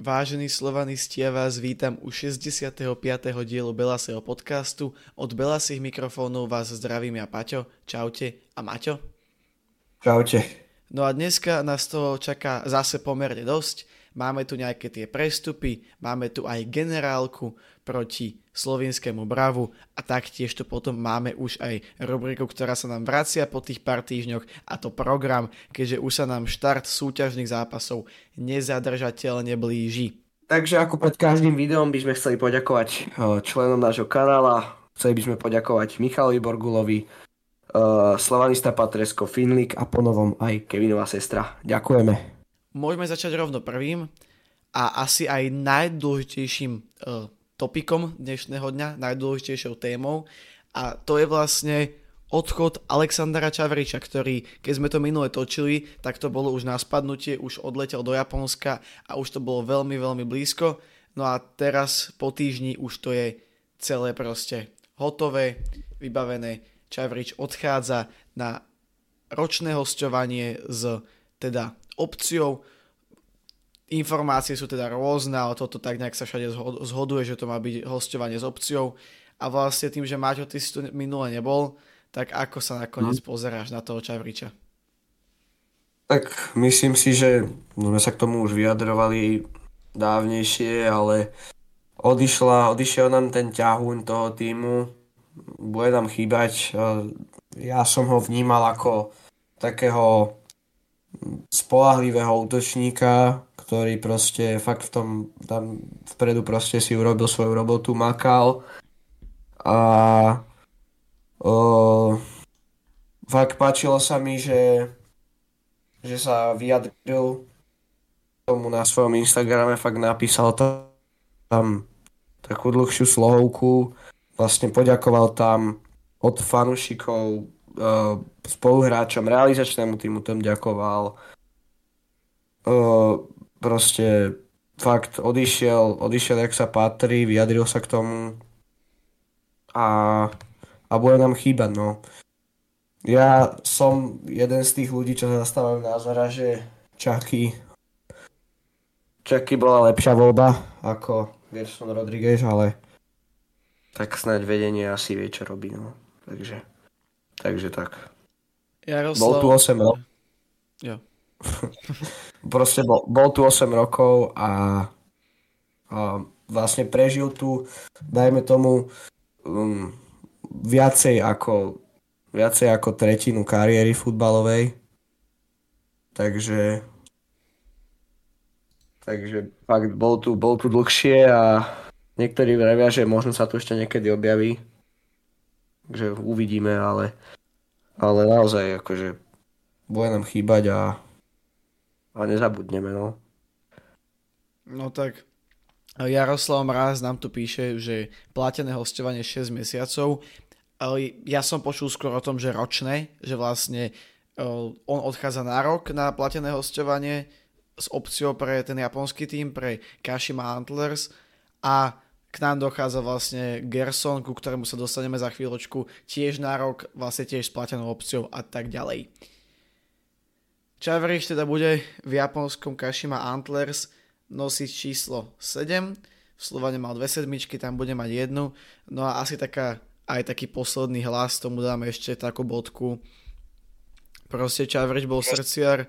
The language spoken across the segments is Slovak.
Vážení slovanisti, ja vás vítam u 65. dielu Belasého podcastu. Od Belasých mikrofónov vás zdravím ja Paťo, čaute a Maťo. Čaute. No a dneska nás toho čaká zase pomerne dosť. Máme tu nejaké tie prestupy, máme tu aj generálku proti slovinskému bravu a taktiež to potom máme už aj rubriku, ktorá sa nám vracia po tých pár týždňoch a to program, keďže už sa nám štart súťažných zápasov nezadržateľne blíži. Takže ako pred každým videom by sme chceli poďakovať eh, členom nášho kanála, chceli by sme poďakovať Michalovi Borgulovi, uh, Slavanista Patresko, Finlik a ponovom aj Kevinová sestra. Ďakujeme. Môžeme začať rovno prvým a asi aj najdôležitejším uh, topikom dnešného dňa, najdôležitejšou témou a to je vlastne odchod Alexandra Čavriča, ktorý, keď sme to minule točili, tak to bolo už na spadnutie, už odletel do Japonska a už to bolo veľmi, veľmi blízko. No a teraz po týždni už to je celé proste hotové, vybavené. Čavrič odchádza na ročné hostovanie s teda opciou. Informácie sú teda rôzne, ale toto tak nejak sa všade zhoduje, že to má byť hostovanie s opciou. A vlastne tým, že Maťo, ty si tu minule nebol, tak ako sa nakoniec hmm. pozeráš na toho Čavriča? Tak myslím si, že no, sme sa k tomu už vyjadrovali dávnejšie, ale odišla, odišiel nám ten ťahuň toho týmu, bude nám chýbať. Ja som ho vnímal ako takého spolahlivého útočníka, ktorý proste fakt v tom, tam vpredu proste si urobil svoju robotu, makal a O, fakt páčilo sa mi, že, že sa vyjadril tomu na svojom Instagrame, fakt napísal tam takú dlhšiu slohovku, vlastne poďakoval tam od fanúšikov, spoluhráčom, realizačnému týmu tam ďakoval. Proste fakt odišiel, odišiel, jak sa patrí, vyjadril sa k tomu a a bude nám chýbať, no. Ja som jeden z tých ľudí, čo zastávajú názora, že Čaky Čaky bola lepšia voľba ako Gerson Rodriguez, ale tak snáď vedenie asi vie, čo robí, no. Takže, takže tak. Jaroslav... Bol tu 8 rokov. Jo. Proste bol, bol tu 8 rokov a, a vlastne prežil tu, dajme tomu, um, viacej ako, viacej ako tretinu kariéry futbalovej. Takže takže fakt bol tu, bol tu dlhšie a niektorí vravia, že možno sa tu ešte niekedy objaví. Takže uvidíme, ale, ale naozaj akože bude nám chýbať a, a nezabudneme, no. No tak Jaroslav Mráz nám tu píše, že platené hostovanie 6 mesiacov. Ja som počul skôr o tom, že ročné, že vlastne on odchádza na rok na platené hostovanie s opciou pre ten japonský tým, pre Kashima Antlers a k nám dochádza vlastne Gerson, ku ktorému sa dostaneme za chvíľočku, tiež na rok, vlastne tiež s platenou opciou a tak ďalej. Čavriš teda bude v japonskom Kashima Antlers nosiť číslo 7. V Slovane mal dve sedmičky, tam bude mať jednu. No a asi taká, aj taký posledný hlas, tomu dáme ešte takú bodku. Proste Čavrič bol srdciar,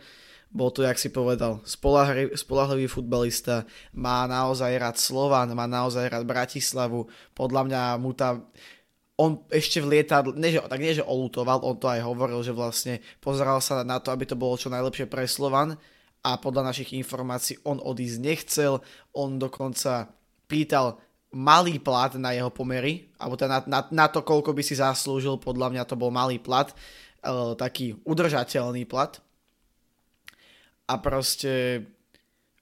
bol to, jak si povedal, spolahlivý, futbalista, má naozaj rád Slovan, má naozaj rád Bratislavu, podľa mňa mu tá on ešte v lietadle, nie, že, tak nie, že olutoval, on to aj hovoril, že vlastne pozeral sa na to, aby to bolo čo najlepšie pre Slovan a podľa našich informácií on odísť nechcel, on dokonca pýtal malý plat na jeho pomery, alebo teda na, na, na to, koľko by si zaslúžil, podľa mňa to bol malý plat, e, taký udržateľný plat. A proste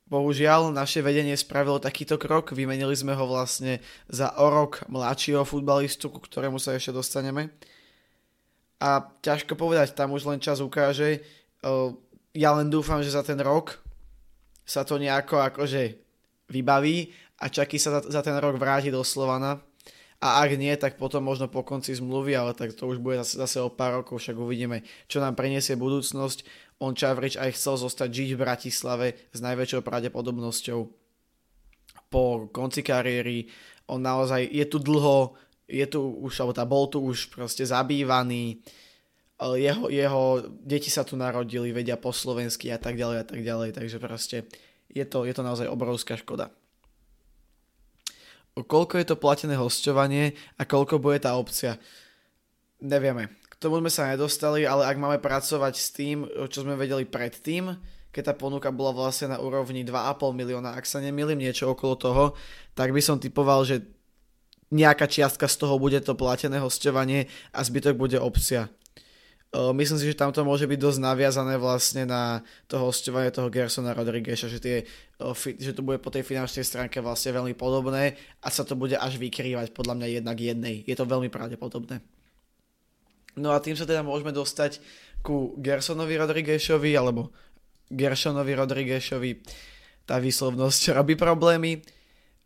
bohužiaľ naše vedenie spravilo takýto krok, vymenili sme ho vlastne za o rok mladšieho futbalistu, ku ktorému sa ešte dostaneme. A ťažko povedať, tam už len čas ukáže, e, ja len dúfam, že za ten rok sa to nejako akože vybaví a Čaky sa za, ten rok vráti do Slovana. A ak nie, tak potom možno po konci zmluvy, ale tak to už bude zase, zase o pár rokov, však uvidíme, čo nám priniesie budúcnosť. On Čavrič aj chcel zostať žiť v Bratislave s najväčšou pravdepodobnosťou. po konci kariéry. On naozaj je tu dlho, je tu už, alebo tá bol tu už proste zabývaný. Jeho, jeho deti sa tu narodili, vedia po slovensky a tak ďalej a tak ďalej, takže proste je to, je to naozaj obrovská škoda. Koľko je to platené hostovanie a koľko bude tá opcia? Nevieme. Tomu sme sa nedostali, ale ak máme pracovať s tým, čo sme vedeli predtým, keď tá ponuka bola vlastne na úrovni 2,5 milióna, ak sa nemýlim niečo okolo toho, tak by som typoval, že nejaká čiastka z toho bude to platené hostovanie a zbytok bude opcia. Myslím si, že tamto môže byť dosť naviazané vlastne na to hostovanie toho Gersona Rodrigueza, že, tie, že to bude po tej finančnej stránke vlastne veľmi podobné a sa to bude až vykrývať podľa mňa jednak jednej. Je to veľmi pravdepodobné. No a tým sa teda môžeme dostať ku Gersonovi Rodriguezovi alebo Gershonovi Rodriguešovi tá výslovnosť robí problémy.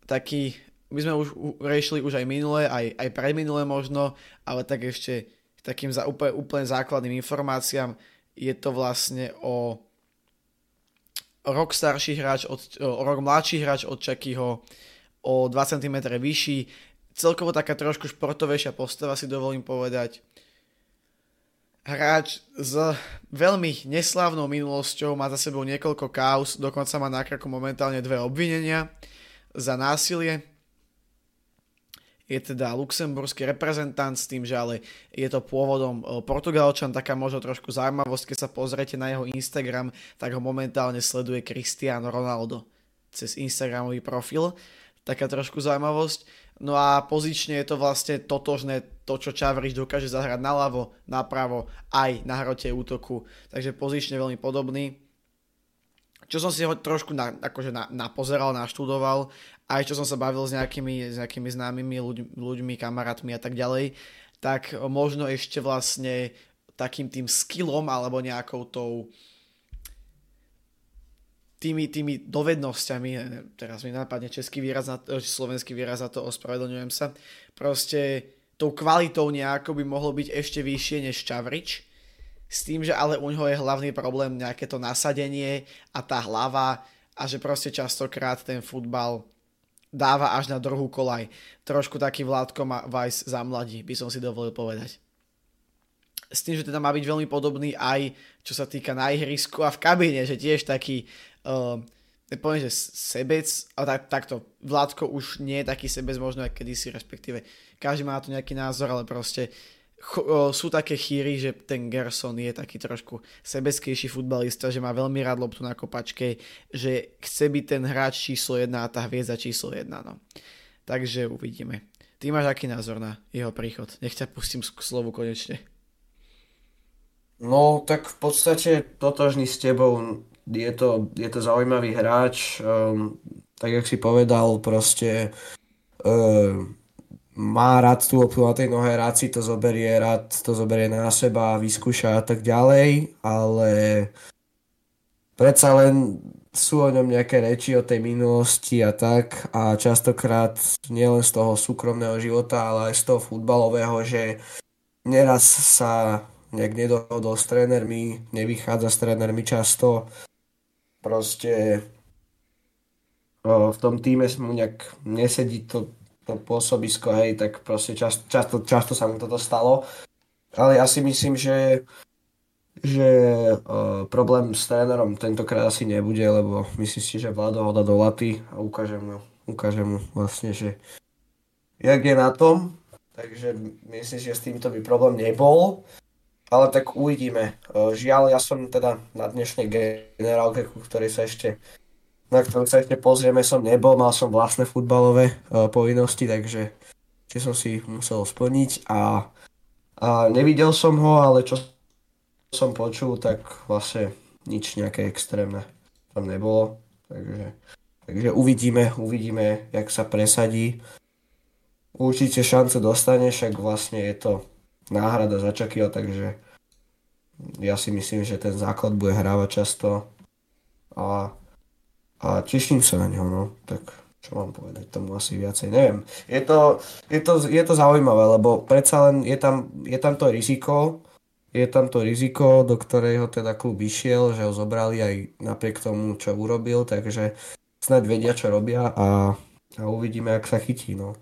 Taký, my sme už riešili už aj minulé, aj, aj predminulé možno, ale tak ešte takým za úplne, úplne základným informáciám. Je to vlastne o rok starší hráč, od, o rok mladší hráč od Čakyho, o 2 cm vyšší, celkovo taká trošku športovejšia postava si dovolím povedať hráč s veľmi neslávnou minulosťou, má za sebou niekoľko kaus, dokonca má na kraku momentálne dve obvinenia za násilie. Je teda luxemburský reprezentant s tým, že ale je to pôvodom e, Portugalčan, taká možno trošku zaujímavosť, keď sa pozriete na jeho Instagram, tak ho momentálne sleduje Cristiano Ronaldo cez Instagramový profil. Taká trošku zaujímavosť No a pozične je to vlastne totožné to, čo Čavriš dokáže zahrať naľavo, napravo, aj na hrote útoku. Takže pozične veľmi podobný. Čo som si ho trošku na, akože na, napozeral, naštudoval, aj čo som sa bavil s nejakými, s nejakými známymi ľuď, ľuďmi, kamarátmi a tak ďalej, tak možno ešte vlastne takým tým skillom alebo nejakou tou tými, tými dovednosťami, teraz mi napadne český výraz, na, eh, slovenský výraz za to, ospravedlňujem sa, proste tou kvalitou nejako by mohlo byť ešte vyššie než Čavrič, s tým, že ale u ňoho je hlavný problém nejaké to nasadenie a tá hlava a že proste častokrát ten futbal dáva až na druhú kolaj. Trošku taký Vládko Vajs za mladí, by som si dovolil povedať. S tým, že teda má byť veľmi podobný aj čo sa týka na ihrisku a v kabíne, že tiež taký uh, nepoviem, že sebec, ale tak, takto, Vládko už nie je taký sebec možno ako kedysi, respektíve každý má na to nejaký názor, ale proste cho, uh, sú také chýry, že ten Gerson je taký trošku sebeckejší futbalista, že má veľmi rád loptu na kopačke, že chce byť ten hráč číslo 1 a tá hviezda číslo 1. No. Takže uvidíme. Ty máš aký názor na jeho príchod? Nech ťa pustím k slovu konečne. No, tak v podstate totožný s tebou je to, je to zaujímavý hráč, um, tak jak si povedal, proste um, má rád tú loptu na tej nohe, rád si to zoberie, rád to zoberie na seba, vyskúša a tak ďalej, ale predsa len sú o ňom nejaké reči o tej minulosti a tak. A častokrát nielen z toho súkromného života, ale aj z toho futbalového, že neraz sa nejak nedohodol s trénermi, nevychádza s trénermi často proste v tom týme mu nejak nesedí to, to pôsobisko, hej, tak proste často, často, často sa mu toto stalo. Ale ja si myslím, že, že uh, problém s trénerom tentokrát asi nebude, lebo myslím si, že Vlado ho dá do laty a ukáže mu, ukáže mu vlastne, že jak je na tom. Takže myslím že s týmto by problém nebol ale tak uvidíme. E, žiaľ, ja som teda na dnešnej generálke, ku ktorej sa ešte na ktorú sa ešte pozrieme, som nebol, mal som vlastné futbalové uh, povinnosti, takže či som si musel splniť a, a nevidel som ho, ale čo som počul, tak vlastne nič nejaké extrémne tam nebolo. Takže, takže uvidíme, uvidíme, jak sa presadí. Určite šancu dostane, však vlastne je to náhrada za Čakio, takže ja si myslím, že ten základ bude hrávať často a, a teším sa na ňo, no. Tak čo mám povedať tomu asi viacej, neviem. Je to, je to, je to zaujímavé, lebo predsa len je tam, je tam to riziko, je tam to riziko, do ktorého teda klub išiel, že ho zobrali aj napriek tomu, čo urobil, takže snáď vedia, čo robia a a uvidíme, ak sa chytí, no.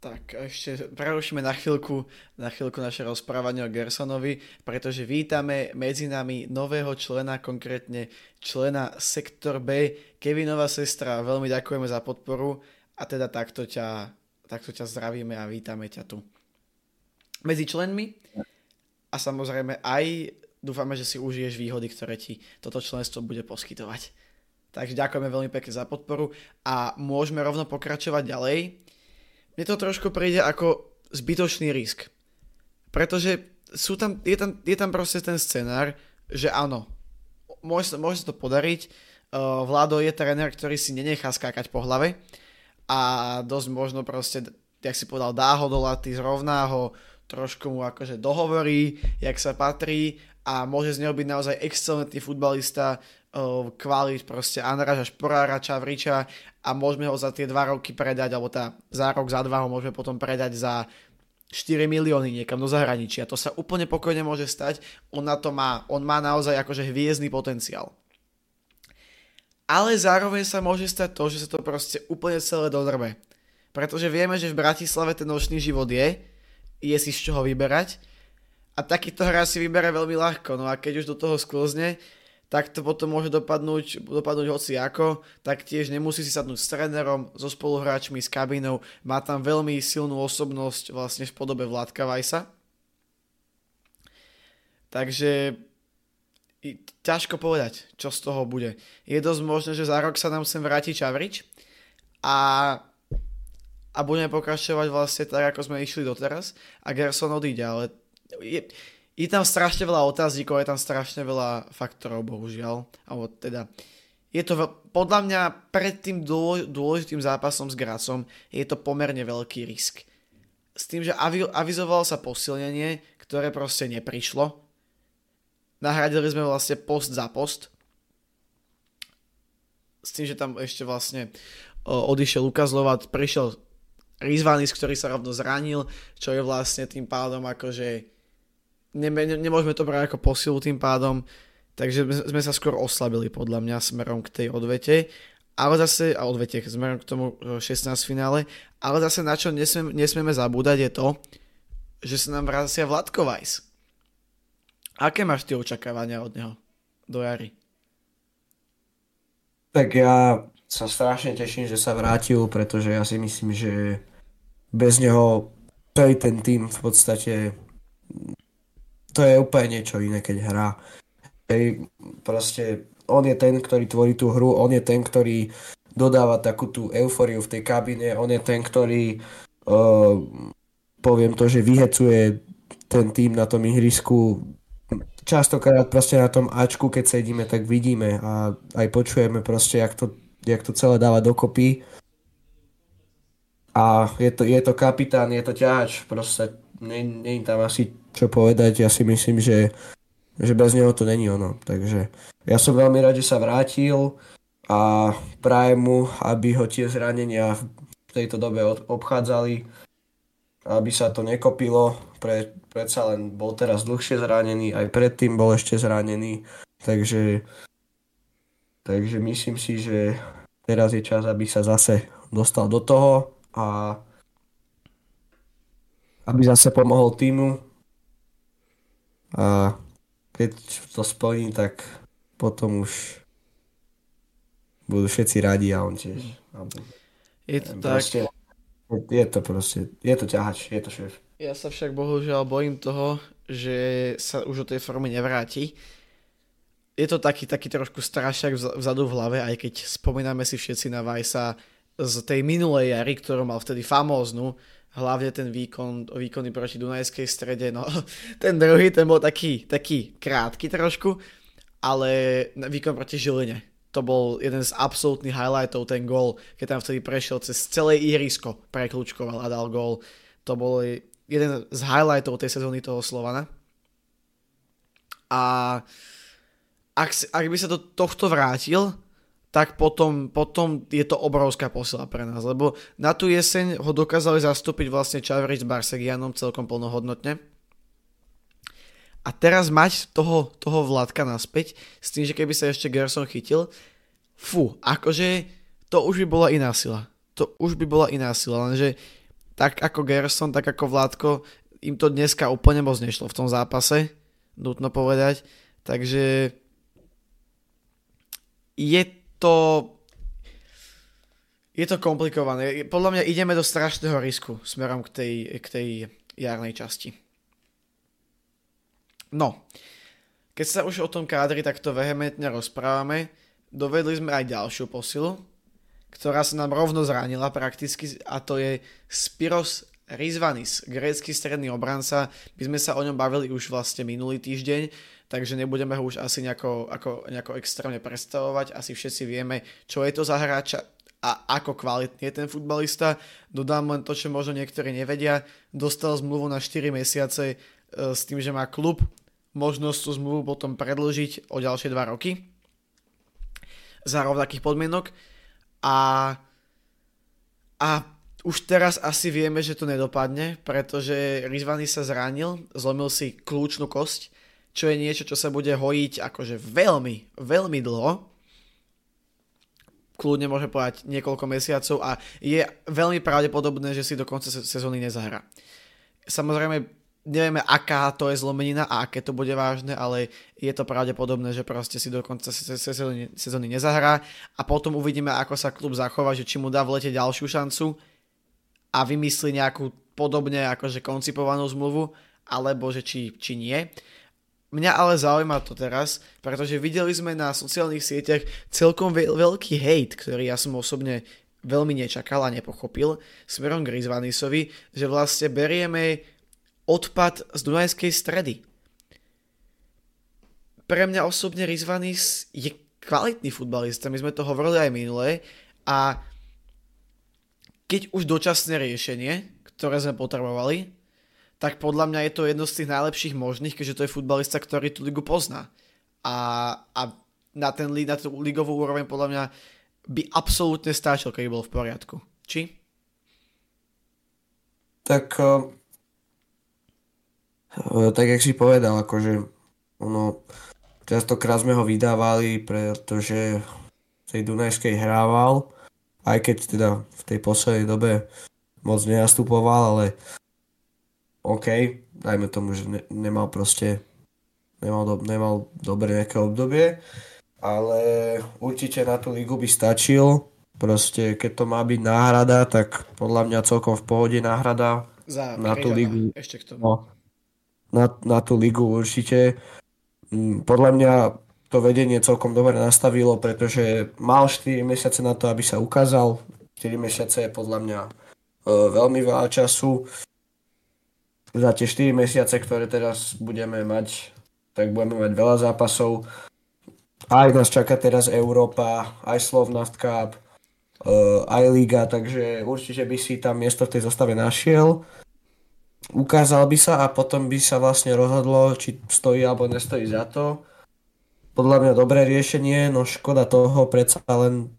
Tak ešte prerušíme na chvíľku, na chvíľku naše rozprávanie o Gersonovi, pretože vítame medzi nami nového člena, konkrétne člena Sektor B, Kevinová sestra. Veľmi ďakujeme za podporu a teda takto ťa, takto ťa zdravíme a vítame ťa tu. Medzi členmi a samozrejme aj dúfame, že si užiješ výhody, ktoré ti toto členstvo bude poskytovať. Takže ďakujeme veľmi pekne za podporu a môžeme rovno pokračovať ďalej mne to trošku príde ako zbytočný risk. Pretože sú tam, je, tam, je tam proste ten scenár, že áno, môže, môže sa to podariť, uh, Vlado je tréner, ktorý si nenechá skákať po hlave a dosť možno proste, jak si povedal, dá ho do laty, zrovná ho, trošku mu akože dohovorí, jak sa patrí a môže z neho byť naozaj excelentný futbalista, kvalit proste Andraža, Šporára, Čavriča a môžeme ho za tie dva roky predať, alebo tá za rok, za dva ho môžeme potom predať za 4 milióny niekam do zahraničia. To sa úplne pokojne môže stať. On na to má, on má naozaj akože hviezdny potenciál. Ale zároveň sa môže stať to, že sa to proste úplne celé dodrbe. Pretože vieme, že v Bratislave ten nočný život je, je si z čoho vyberať a takýto hra si vybere veľmi ľahko. No a keď už do toho sklzne, tak to potom môže dopadnúť, dopadnúť hoci ako, tak tiež nemusí si sadnúť s trénerom, so spoluhráčmi, s kabinou, má tam veľmi silnú osobnosť vlastne v podobe Vládka Vajsa. Takže ťažko povedať, čo z toho bude. Je dosť možné, že za rok sa nám sem vráti Čavrič a, a budeme pokračovať vlastne tak, ako sme išli doteraz a Gerson odíde, ale je, je tam strašne veľa otáznikov, je tam strašne veľa faktorov, bohužiaľ. Alebo teda, je to podľa mňa pred tým dôležitým zápasom s Gracom je to pomerne veľký risk. S tým, že avizovalo sa posilnenie, ktoré proste neprišlo. Nahradili sme vlastne post za post. S tým, že tam ešte vlastne odišiel Lukas Lovat, prišiel Rizvanis, ktorý sa rovno zranil, čo je vlastne tým pádom akože ne, ne, nemôžeme to brať ako posilu tým pádom, takže sme sa skôr oslabili podľa mňa smerom k tej odvete, ale zase, a odvete smerom k tomu 16 finále, ale zase na čo nesmieme, nesmieme zabúdať je to, že sa nám vracia Vladko Weiss. Aké máš tie očakávania od neho do jary? Tak ja sa strašne teším, že sa vrátil, pretože ja si myslím, že bez neho celý ten tým v podstate to je úplne niečo iné, keď hrá. Hej, proste on je ten, ktorý tvorí tú hru, on je ten, ktorý dodáva takú tú euforiu v tej kabine, on je ten, ktorý uh, poviem to, že vyhecuje ten tým na tom ihrisku. Častokrát proste na tom Ačku, keď sedíme, tak vidíme a aj počujeme proste, jak to, jak to celé dáva dokopy. A je to, je to kapitán, je to ťahač, proste nie tam asi čo povedať. Ja si myslím, že, že bez neho to není ono. Takže ja som veľmi rád, že sa vrátil a prajem mu, aby ho tie zranenia v tejto dobe obchádzali, aby sa to nekopilo. Pre, predsa len bol teraz dlhšie zranený, aj predtým bol ešte zranený. Takže, takže myslím si, že teraz je čas, aby sa zase dostal do toho a aby zase pomohol týmu a keď to splní, tak potom už budú všetci radi a on tiež. Je to tak. Proste, je to proste, je to ťahač, je to šéf. Ja sa však bohužiaľ bojím toho, že sa už o tej forme nevráti. Je to taký, taký trošku strašiak vzadu v hlave, aj keď spomíname si všetci na Vajsa z tej minulej jary, ktorú mal vtedy famóznu, hlavne ten výkon, výkony proti Dunajskej strede, no ten druhý, ten bol taký, taký krátky trošku, ale výkon proti Žiline. To bol jeden z absolútnych highlightov, ten gól, keď tam vtedy prešiel cez celé ihrisko, prekľúčkoval a dal gól. To bol jeden z highlightov tej sezóny toho Slovana. A ak, ak by sa do tohto vrátil, tak potom, potom je to obrovská posila pre nás, lebo na tú jeseň ho dokázali zastúpiť vlastne Čavrič s Barsegianom celkom plnohodnotne. A teraz mať toho, toho Vládka naspäť, s tým, že keby sa ešte Gerson chytil, fú, akože to už by bola iná sila. To už by bola iná sila, lenže tak ako Gerson, tak ako Vládko, im to dneska úplne moc nešlo v tom zápase, nutno povedať. Takže je to je to komplikované. Podľa mňa ideme do strašného risku smerom k tej, k tej jarnej časti. No, keď sa už o tom kádri takto vehementne rozprávame, dovedli sme aj ďalšiu posilu, ktorá sa nám rovno zranila prakticky a to je Spiros Rizvanis, grécky stredný obranca. My sme sa o ňom bavili už vlastne minulý týždeň, takže nebudeme ho už asi nejako, ako, nejako extrémne predstavovať. Asi všetci vieme, čo je to za hráča a ako kvalitný je ten futbalista. Dodám len to, čo možno niektorí nevedia. Dostal zmluvu na 4 mesiace e, s tým, že má klub možnosť tú zmluvu potom predlžiť o ďalšie 2 roky za rovnakých podmienok a, a už teraz asi vieme, že to nedopadne, pretože Rizvany sa zranil, zlomil si kľúčnú kosť, čo je niečo, čo sa bude hojiť akože veľmi, veľmi dlho. Kľudne môže povedať niekoľko mesiacov a je veľmi pravdepodobné, že si do konca sezóny nezahrá. Samozrejme, nevieme, aká to je zlomenina a aké to bude vážne, ale je to pravdepodobné, že proste si do konca sezóny nezahrá a potom uvidíme, ako sa klub zachová, že či mu dá v lete ďalšiu šancu a vymyslí nejakú podobne akože koncipovanú zmluvu, alebo že či, či nie. Mňa ale zaujíma to teraz, pretože videli sme na sociálnych sieťach celkom veľ- veľký hate, ktorý ja som osobne veľmi nečakal a nepochopil smerom k Rizvanisovi, že vlastne berieme odpad z Dunajskej stredy. Pre mňa osobne Rizvanis je kvalitný futbalista, my sme to hovorili aj minule a keď už dočasné riešenie, ktoré sme potrebovali, tak podľa mňa je to jedno z tých najlepších možných, keďže to je futbalista, ktorý tú ligu pozná. A, a na, ten, na tú ligovú úroveň podľa mňa by absolútne stačil, keby bol v poriadku. Či? Tak E, tak jak si povedal, akože ono, častokrát sme ho vydávali, pretože v tej Dunajskej hrával, aj keď teda v tej poslednej dobe moc nenastupoval, ale OK, dajme tomu, že ne, nemal proste nemal, do, nemal dobre nejaké obdobie, ale určite na tú ligu by stačil. Proste, keď to má byť náhrada, tak podľa mňa celkom v pohode náhrada Za na tú ligu. Ešte k tomu. No, na, na tú ligu určite. Mm, podľa mňa to vedenie celkom dobre nastavilo, pretože mal 4 mesiace na to, aby sa ukázal. 4 mesiace je podľa mňa e, veľmi veľa času. Za tie 4 mesiace, ktoré teraz budeme mať, tak budeme mať veľa zápasov. Aj nás čaká teraz Európa, aj Slovnaft Cup, e, aj Liga, takže určite by si tam miesto v tej zostave našiel ukázal by sa a potom by sa vlastne rozhodlo, či stojí alebo nestojí za to. Podľa mňa dobré riešenie, no škoda toho, predsa len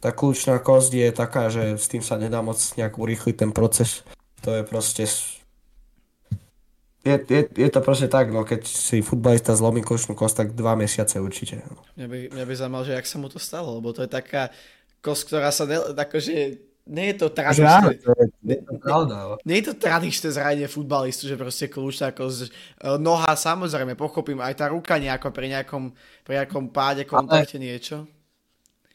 tá kľúčná kosť je taká, že s tým sa nedá moc nejak urýchliť ten proces. To je proste... Je, je, je to proste tak, no keď si futbalista zlomí kľúčnú kosť, tak dva mesiace určite. No. Mňa by, mňa by zaujímalo, že jak sa mu to stalo, lebo to je taká kosť, ktorá sa ne, akože nie je to tradičné. Nie, nie je to tradičné zranenie futbalistu, že proste kľúč ako z, e, noha, samozrejme, pochopím, aj tá ruka nejako pri nejakom, pri nejakom páde, kontakte ale, niečo.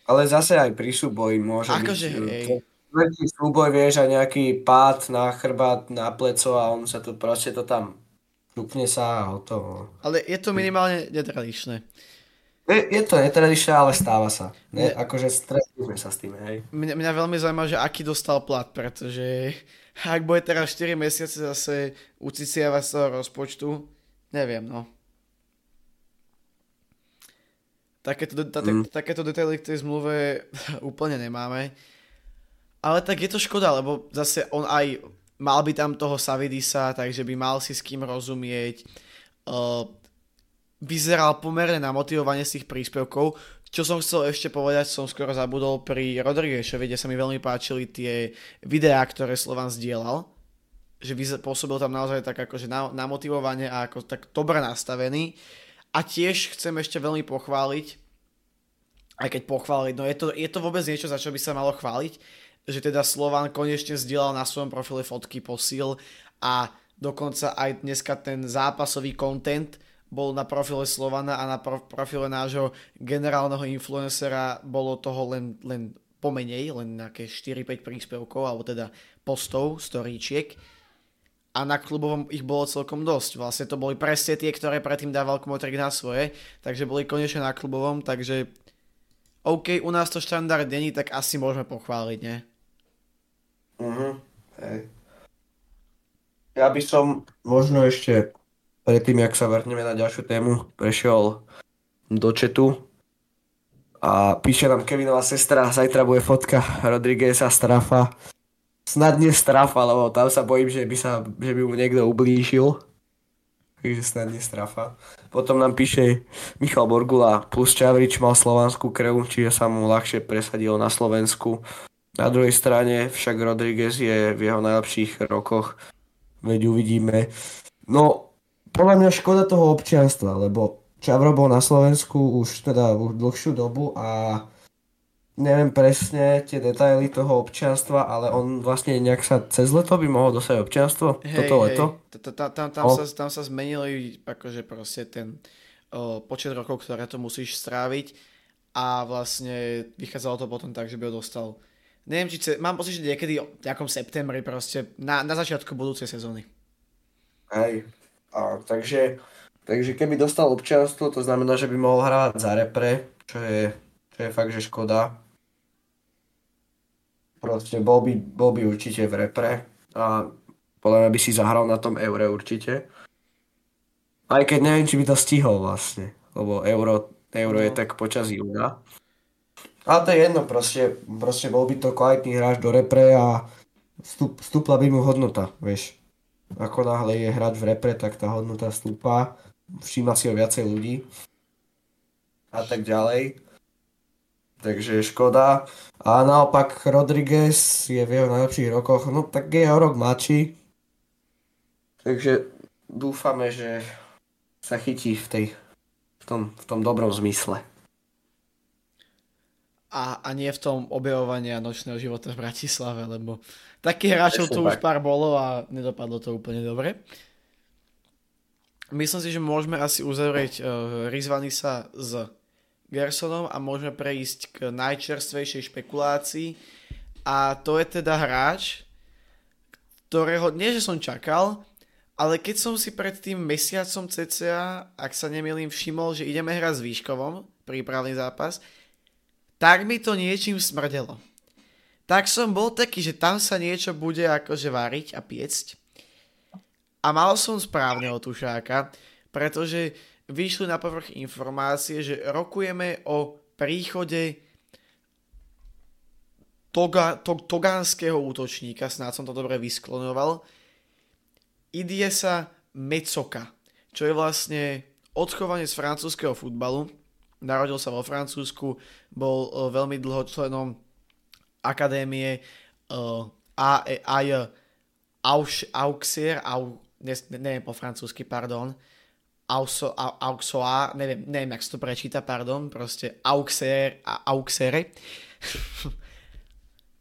Ale zase aj pri súboji môže akože, byť. Hej. Veľký súboj, vieš, a nejaký pád na chrbát, na pleco a on sa tu proste to tam šupne sa a hotovo. Ale je to minimálne netradičné. Je, je to netradičné, ale stáva sa. Ne? Akože stretneme sa s tým, hej. Mňa, mňa veľmi zaujíma, že aký dostal plat, pretože ak bude teraz 4 mesiace zase uciciavať z toho rozpočtu, neviem, no. Takéto, ta, mm. takéto detaily k tej zmluve úplne nemáme. Ale tak je to škoda, lebo zase on aj mal by tam toho Savidisa, takže by mal si s kým rozumieť. Uh, vyzeral pomerne na motivovanie z tých príspevkov. Čo som chcel ešte povedať, som skoro zabudol pri Rodriguešovi, kde sa mi veľmi páčili tie videá, ktoré Slovan zdieľal. Že pôsobil tam naozaj tak akože na, na motivovanie a ako tak dobre nastavený. A tiež chcem ešte veľmi pochváliť aj keď pochváliť, no je to, je to vôbec niečo, za čo by sa malo chváliť, že teda Slovan konečne zdieľal na svojom profile fotky posil a dokonca aj dneska ten zápasový content bol na profile Slovana a na profile nášho generálneho influencera bolo toho len, len pomenej, len nejaké 4-5 príspevkov, alebo teda postov, storíčiek a na klubovom ich bolo celkom dosť. Vlastne to boli presne tie, ktoré predtým dával Kmotrik na svoje, takže boli konečne na klubovom, takže OK, u nás to štandard není, tak asi môžeme pochváliť, nie? Mhm, hej. Ja by som možno ešte predtým, jak sa vrhneme na ďalšiu tému, prešiel do četu a píše nám Kevinová sestra, zajtra bude fotka Rodrigueza Strafa. Snad nie Strafa, lebo tam sa bojím, že by, sa, že by mu niekto ublížil. Takže snad nie Strafa. Potom nám píše Michal Borgula plus Čavrič mal slovanskú krv, čiže sa mu ľahšie presadilo na Slovensku. Na druhej strane však Rodriguez je v jeho najlepších rokoch, veď uvidíme. No, podľa mňa škoda toho občianstva, lebo Čavro bol na Slovensku už teda už dlhšiu dobu a neviem presne tie detaily toho občianstva, ale on vlastne nejak sa cez leto by mohol dostať občianstvo? Hej, toto leto? Tam sa zmenili akože proste ten počet rokov, ktoré to musíš stráviť a vlastne vychádzalo to potom tak, že by ho dostal neviem, či ce, mám pocit, že niekedy v nejakom septembri proste na, na začiatku budúcej sezóny. Hej, a, takže, takže keby dostal občianstvo, to znamená, že by mohol hrávať za repre, čo je, čo je fakt, že škoda Proste bol by, bol by určite v repre a podľa mňa by si zahral na tom eure určite. Aj keď neviem, či by to stihol vlastne, lebo euro, euro no. je tak počas júna. Ale to je jedno, proste, proste bol by to kvalitný hráč do repre a vstup, vstúpla by mu hodnota, vieš. Ako náhle je hráč v repre, tak tá hodnota vstúpa, všíma si ho viacej ľudí a tak ďalej takže škoda. A naopak Rodriguez je v jeho najlepších rokoch, no tak je o rok mladší. Takže dúfame, že sa chytí v, tej, v, tom, v tom dobrom zmysle. A, a nie v tom objavovaní nočného života v Bratislave, lebo takých hráčov tu už pár bolo a nedopadlo to úplne dobre. Myslím si, že môžeme asi uzavrieť uh, Rizvany sa z Gersonom a môžeme prejsť k najčerstvejšej špekulácii a to je teda hráč, ktorého nie že som čakal, ale keď som si pred tým mesiacom cca, ak sa nemýlim, všimol, že ideme hrať s Výškovom, prípravný zápas, tak mi to niečím smrdelo. Tak som bol taký, že tam sa niečo bude akože variť a piecť. A mal som správneho tušáka, pretože vyšli na povrch informácie, že rokujeme o príchode toga, to, togánskeho útočníka, snáď som to dobre vysklonoval, sa Mecoka, čo je vlastne odchovanie z francúzského futbalu. Narodil sa vo Francúzsku, bol uh, veľmi dlho členom akadémie uh, AE Auxier, au, ne, neviem po francúzsky, pardon, Auxo, Auxoa, neviem, neviem, jak sa to prečíta, pardon, proste Auxer Auxere.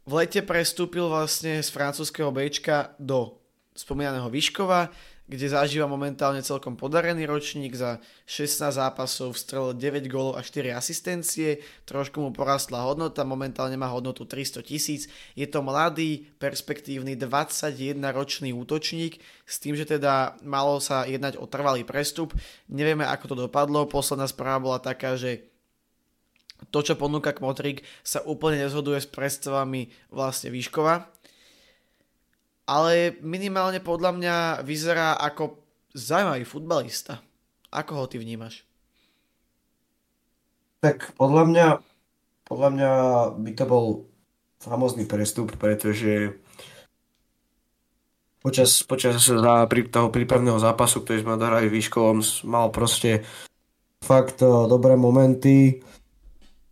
v lete prestúpil vlastne z francúzského Bčka do spomínaného Vyškova, kde zažíva momentálne celkom podarený ročník za 16 zápasov, vstrelil 9 gólov a 4 asistencie, trošku mu porastla hodnota, momentálne má hodnotu 300 tisíc. Je to mladý, perspektívny 21 ročný útočník, s tým, že teda malo sa jednať o trvalý prestup. Nevieme, ako to dopadlo, posledná správa bola taká, že to, čo ponúka Kmotrik, sa úplne nezhoduje s predstavami vlastne Výškova, ale minimálne podľa mňa vyzerá ako zaujímavý futbalista. Ako ho ty vnímaš? Tak podľa mňa, podľa mňa by to bol famózny prestup, pretože počas, počas toho prípravného zápasu, ktorý sme odohrali výškovom, mal proste fakt eh, dobré momenty.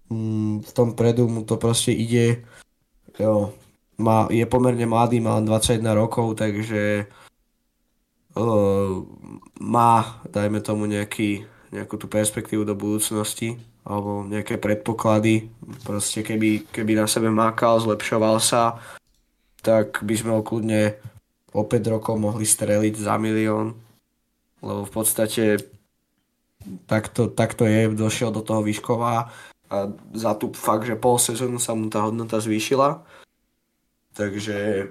Mm, v tom predu mu to proste ide. Jo, má, je pomerne mladý, má len 21 rokov, takže uh, má, dajme tomu, nejaký, nejakú tú perspektívu do budúcnosti alebo nejaké predpoklady. Proste keby, keby na sebe mákal, zlepšoval sa, tak by sme ho kľudne o 5 rokov mohli streliť za milión. Lebo v podstate takto, takto je, došiel do toho výšková a za tú fakt, že pol sezónu sa mu tá hodnota zvýšila. Takže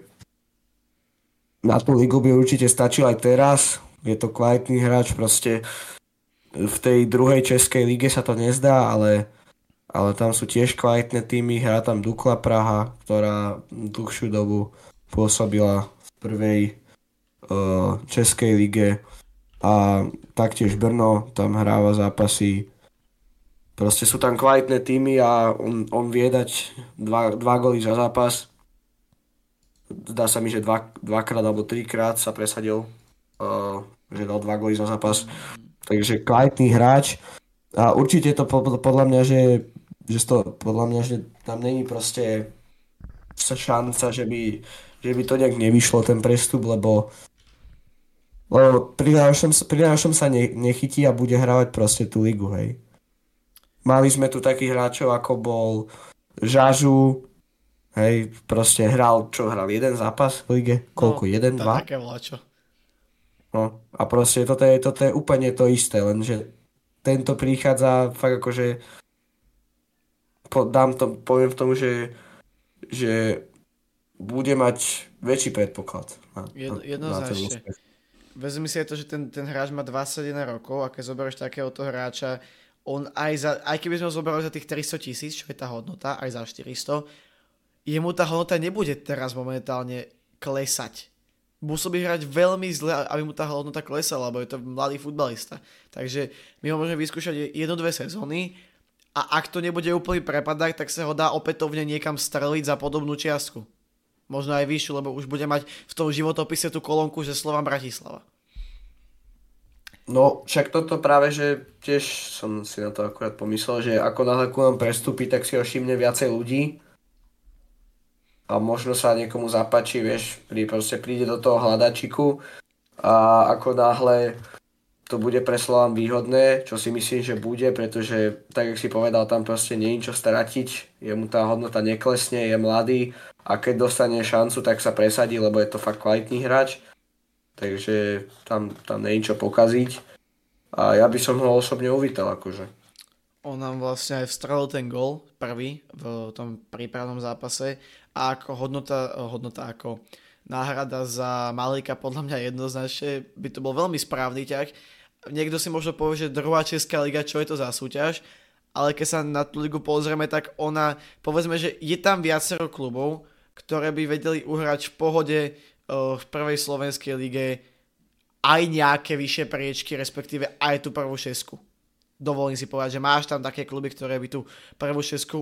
na tú ligu by určite stačil aj teraz. Je to kvalitný hráč, proste v tej druhej českej lige sa to nezdá, ale, ale tam sú tiež kvalitné týmy. Hrá tam Dukla Praha, ktorá dlhšiu dobu pôsobila v prvej uh, českej lige a taktiež Brno tam hráva zápasy. Proste sú tam kvalitné týmy a on, on vie dať dva, dva goly za zápas zdá sa mi, že dva, dvakrát alebo trikrát sa presadil, uh, že dal dva góly za zápas. Takže kvalitný hráč a určite to podľa mňa, že, že to, podľa mňa, že tam není proste šanca, že by, že by to nejak nevyšlo ten prestup, lebo lebo pri najlepšom sa ne, nechytí a bude hravať proste tú ligu, hej. Mali sme tu takých hráčov, ako bol Žažu, Hej, proste hral, čo hral, jeden zápas v lige? Koľko, no, jeden, dva? Také vláčo. No, a proste toto je, toto je úplne to isté, lenže tento prichádza fakt akože po, dám to, poviem v tom, že, že bude mať väčší predpoklad. Na, Jedno, jednoznačne. Vezmi si aj to, že ten, ten hráč má 21 rokov a keď zoberieš takéhoto hráča, on aj, za, aj keby sme ho zobrali za tých 300 tisíc, čo je tá hodnota, aj za 400, jemu tá hodnota nebude teraz momentálne klesať. Musel by hrať veľmi zle, aby mu tá hodnota klesala, lebo je to mladý futbalista. Takže my ho môžeme vyskúšať jedno, dve sezóny a ak to nebude úplný prepadák, tak sa ho dá opätovne niekam streliť za podobnú čiastku. Možno aj vyššiu, lebo už bude mať v tom životopise tú kolónku, že Slovan Bratislava. No, však toto práve, že tiež som si na to akurát pomyslel, že ako náhle ku nám prestúpi, tak si ho všimne viacej ľudí a možno sa niekomu zapáči, vieš, pri, proste príde do toho hľadačiku a ako náhle to bude pre Slovan výhodné, čo si myslím, že bude, pretože tak, jak si povedal, tam proste nie je čo stratiť, jemu tá hodnota neklesne, je mladý a keď dostane šancu, tak sa presadí, lebo je to fakt kvalitný hráč, takže tam, tam nie je čo pokaziť a ja by som ho osobne uvítal akože. On nám vlastne aj vstrelil ten gol prvý v tom prípravnom zápase. A ako hodnota, hodnota ako náhrada za Malika podľa mňa jednoznačne by to bol veľmi správny ťah. Niekto si možno povie, že druhá Česká liga, čo je to za súťaž, ale keď sa na tú ligu pozrieme, tak ona, povedzme, že je tam viacero klubov, ktoré by vedeli uhrať v pohode eh, v prvej slovenskej lige aj nejaké vyššie priečky, respektíve aj tú prvú šesku dovolím si povedať, že máš tam také kluby, ktoré by tu prvú šestku,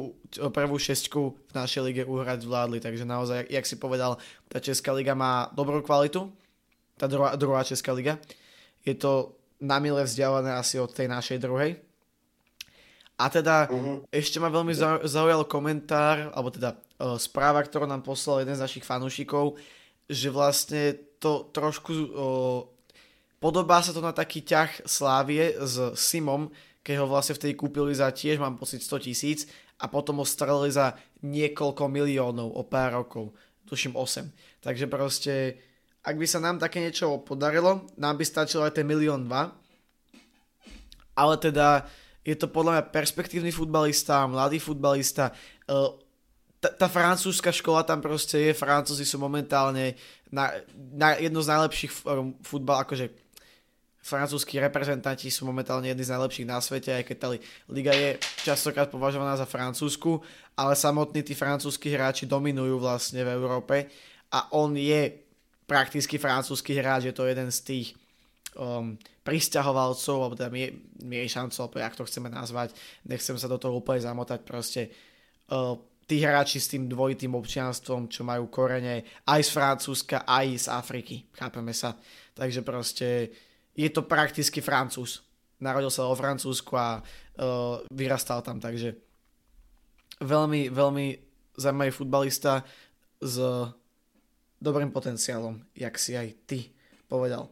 prvú šestku v našej lige uhrať zvládli, takže naozaj, jak si povedal, tá Česká liga má dobrú kvalitu, tá druhá, druhá Česká liga. Je to na mile vzdialené asi od tej našej druhej. A teda uh-huh. ešte ma veľmi zaujal komentár, alebo teda uh, správa, ktorú nám poslal jeden z našich fanúšikov, že vlastne to trošku uh, Podobá sa to na taký ťah Slávie s Simom, keď ho vlastne vtedy kúpili za tiež, mám pocit, 100 tisíc a potom ho strelili za niekoľko miliónov o pár rokov. Tuším 8. Takže proste, ak by sa nám také niečo podarilo, nám by stačilo aj ten milión 2. Ale teda je to podľa mňa perspektívny futbalista, mladý futbalista. Tá, tá francúzska škola tam proste je, Francúzi sú momentálne na, na jedno z najlepších futbal, akože francúzskí reprezentanti sú momentálne jedni z najlepších na svete, aj keď tá liga je častokrát považovaná za francúzsku, ale samotní tí francúzskí hráči dominujú vlastne v Európe a on je prakticky francúzsky hráč, je to jeden z tých um, pristahovalcov, alebo teda miešancov, alebo jak to chceme nazvať, nechcem sa do toho úplne zamotať, proste uh, tí hráči s tým dvojitým občianstvom, čo majú korene aj z Francúzska, aj z Afriky, chápeme sa. Takže proste je to prakticky Francúz. Narodil sa vo Francúzsku a uh, vyrastal tam, takže veľmi, veľmi zaujímavý futbalista s dobrým potenciálom, jak si aj ty povedal.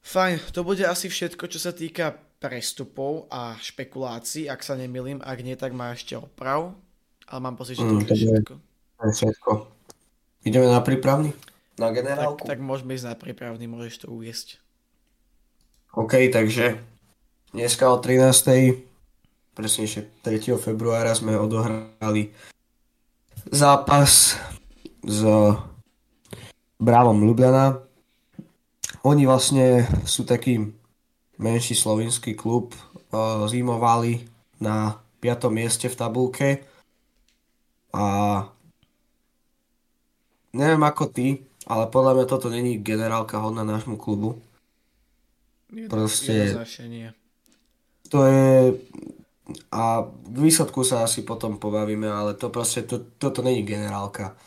Fajn, to bude asi všetko, čo sa týka prestupov a špekulácií, ak sa nemilím, ak nie, tak má ešte oprav, ale mám pocit, že to Mm, je všetko. Je všetko. Ideme na prípravný? Na Tak, generálku? tak môžeme ísť na prípravný, môžeš to uviesť. OK, takže dneska o 13. presnejšie 3. februára sme odohrali zápas s Bravom Ljubljana. Oni vlastne sú taký menší slovinský klub, eh, zimovali na 5. mieste v tabulke a neviem ako ty, ale podľa mňa toto není generálka hodná nášmu klubu. Proste- nie. To je... A k výsledku sa asi potom pobavíme, ale to proste, to, toto není generálka.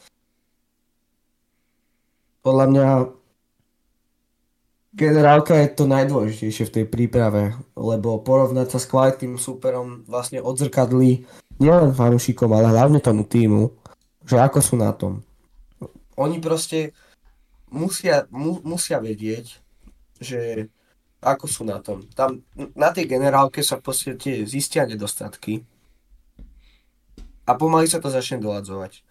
Podľa mňa generálka je to najdôležitejšie v tej príprave, lebo porovnať sa s kvalitným superom vlastne odzrkadlí nielen fanúšikom, ale hlavne tomu týmu, že ako sú na tom. Oni proste musia, mu, musia vedieť, že ako sú na tom. Tam na tej generálke sa v podstate zistia nedostatky a pomaly sa to začne doladzovať.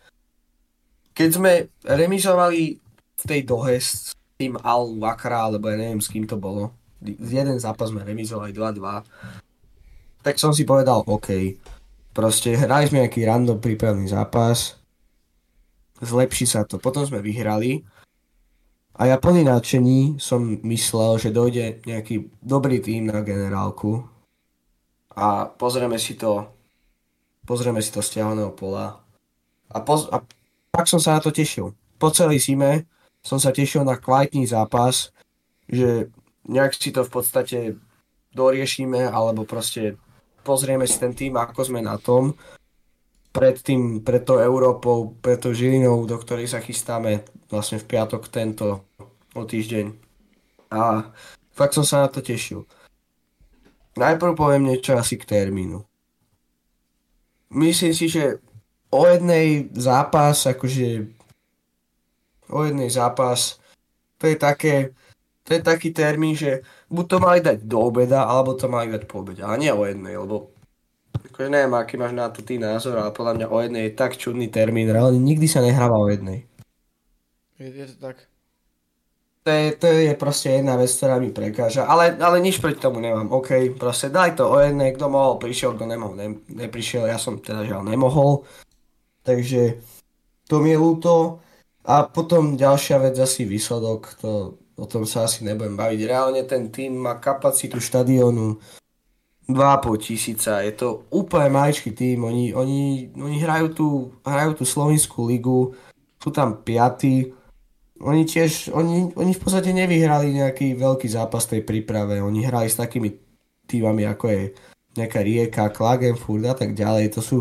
Keď sme remizovali v tej dohe s tým Al Wakra, alebo ja neviem s kým to bolo, jeden zápas sme remizovali 2-2, tak som si povedal OK, proste hrali sme nejaký random prípravný zápas, zlepší sa to. Potom sme vyhrali a ja plný nadšení som myslel, že dojde nejaký dobrý tým na generálku a pozrieme si to pozrieme si to z ťahaného pola a, poz, a tak som sa na to tešil. Po celej zime som sa tešil na kvalitný zápas, že nejak si to v podstate doriešime alebo proste pozrieme si ten tým, ako sme na tom pred tým, pred tou Európou, pred tou Žilinou, do ktorej sa chystáme vlastne v piatok tento o týždeň. A fakt som sa na to tešil. Najprv poviem niečo asi k termínu. Myslím si, že o jednej zápas, akože o jednej zápas, to je také, to je taký termín, že buď to mali dať do obeda, alebo to mali dať po obede, ale nie o jednej, lebo akože neviem, aký máš na to ty názor, ale podľa mňa o jednej je tak čudný termín, reálne nikdy sa nehráva o jednej. Je, je to tak. To je, to je proste jedna vec, ktorá mi prekáža, ale, ale nič proti tomu nemám, OK, proste daj to o jednej, kto mohol, prišiel, kto nemohol, ne, neprišiel, ja som teda žiaľ nemohol, takže to mi je ľúto a potom ďalšia vec asi výsledok, to, o tom sa asi nebudem baviť, reálne ten tým má kapacitu štadiónu 2,5 tisíca, je to úplne maličký tým, oni, oni, oni hrajú, tú, hrajú tú slovinskú ligu, sú tam piatí, oni tiež, oni, oni v podstate nevyhrali nejaký veľký zápas tej príprave. Oni hrali s takými týmami ako je nejaká Rieka, Klagenfurt a tak ďalej. To sú,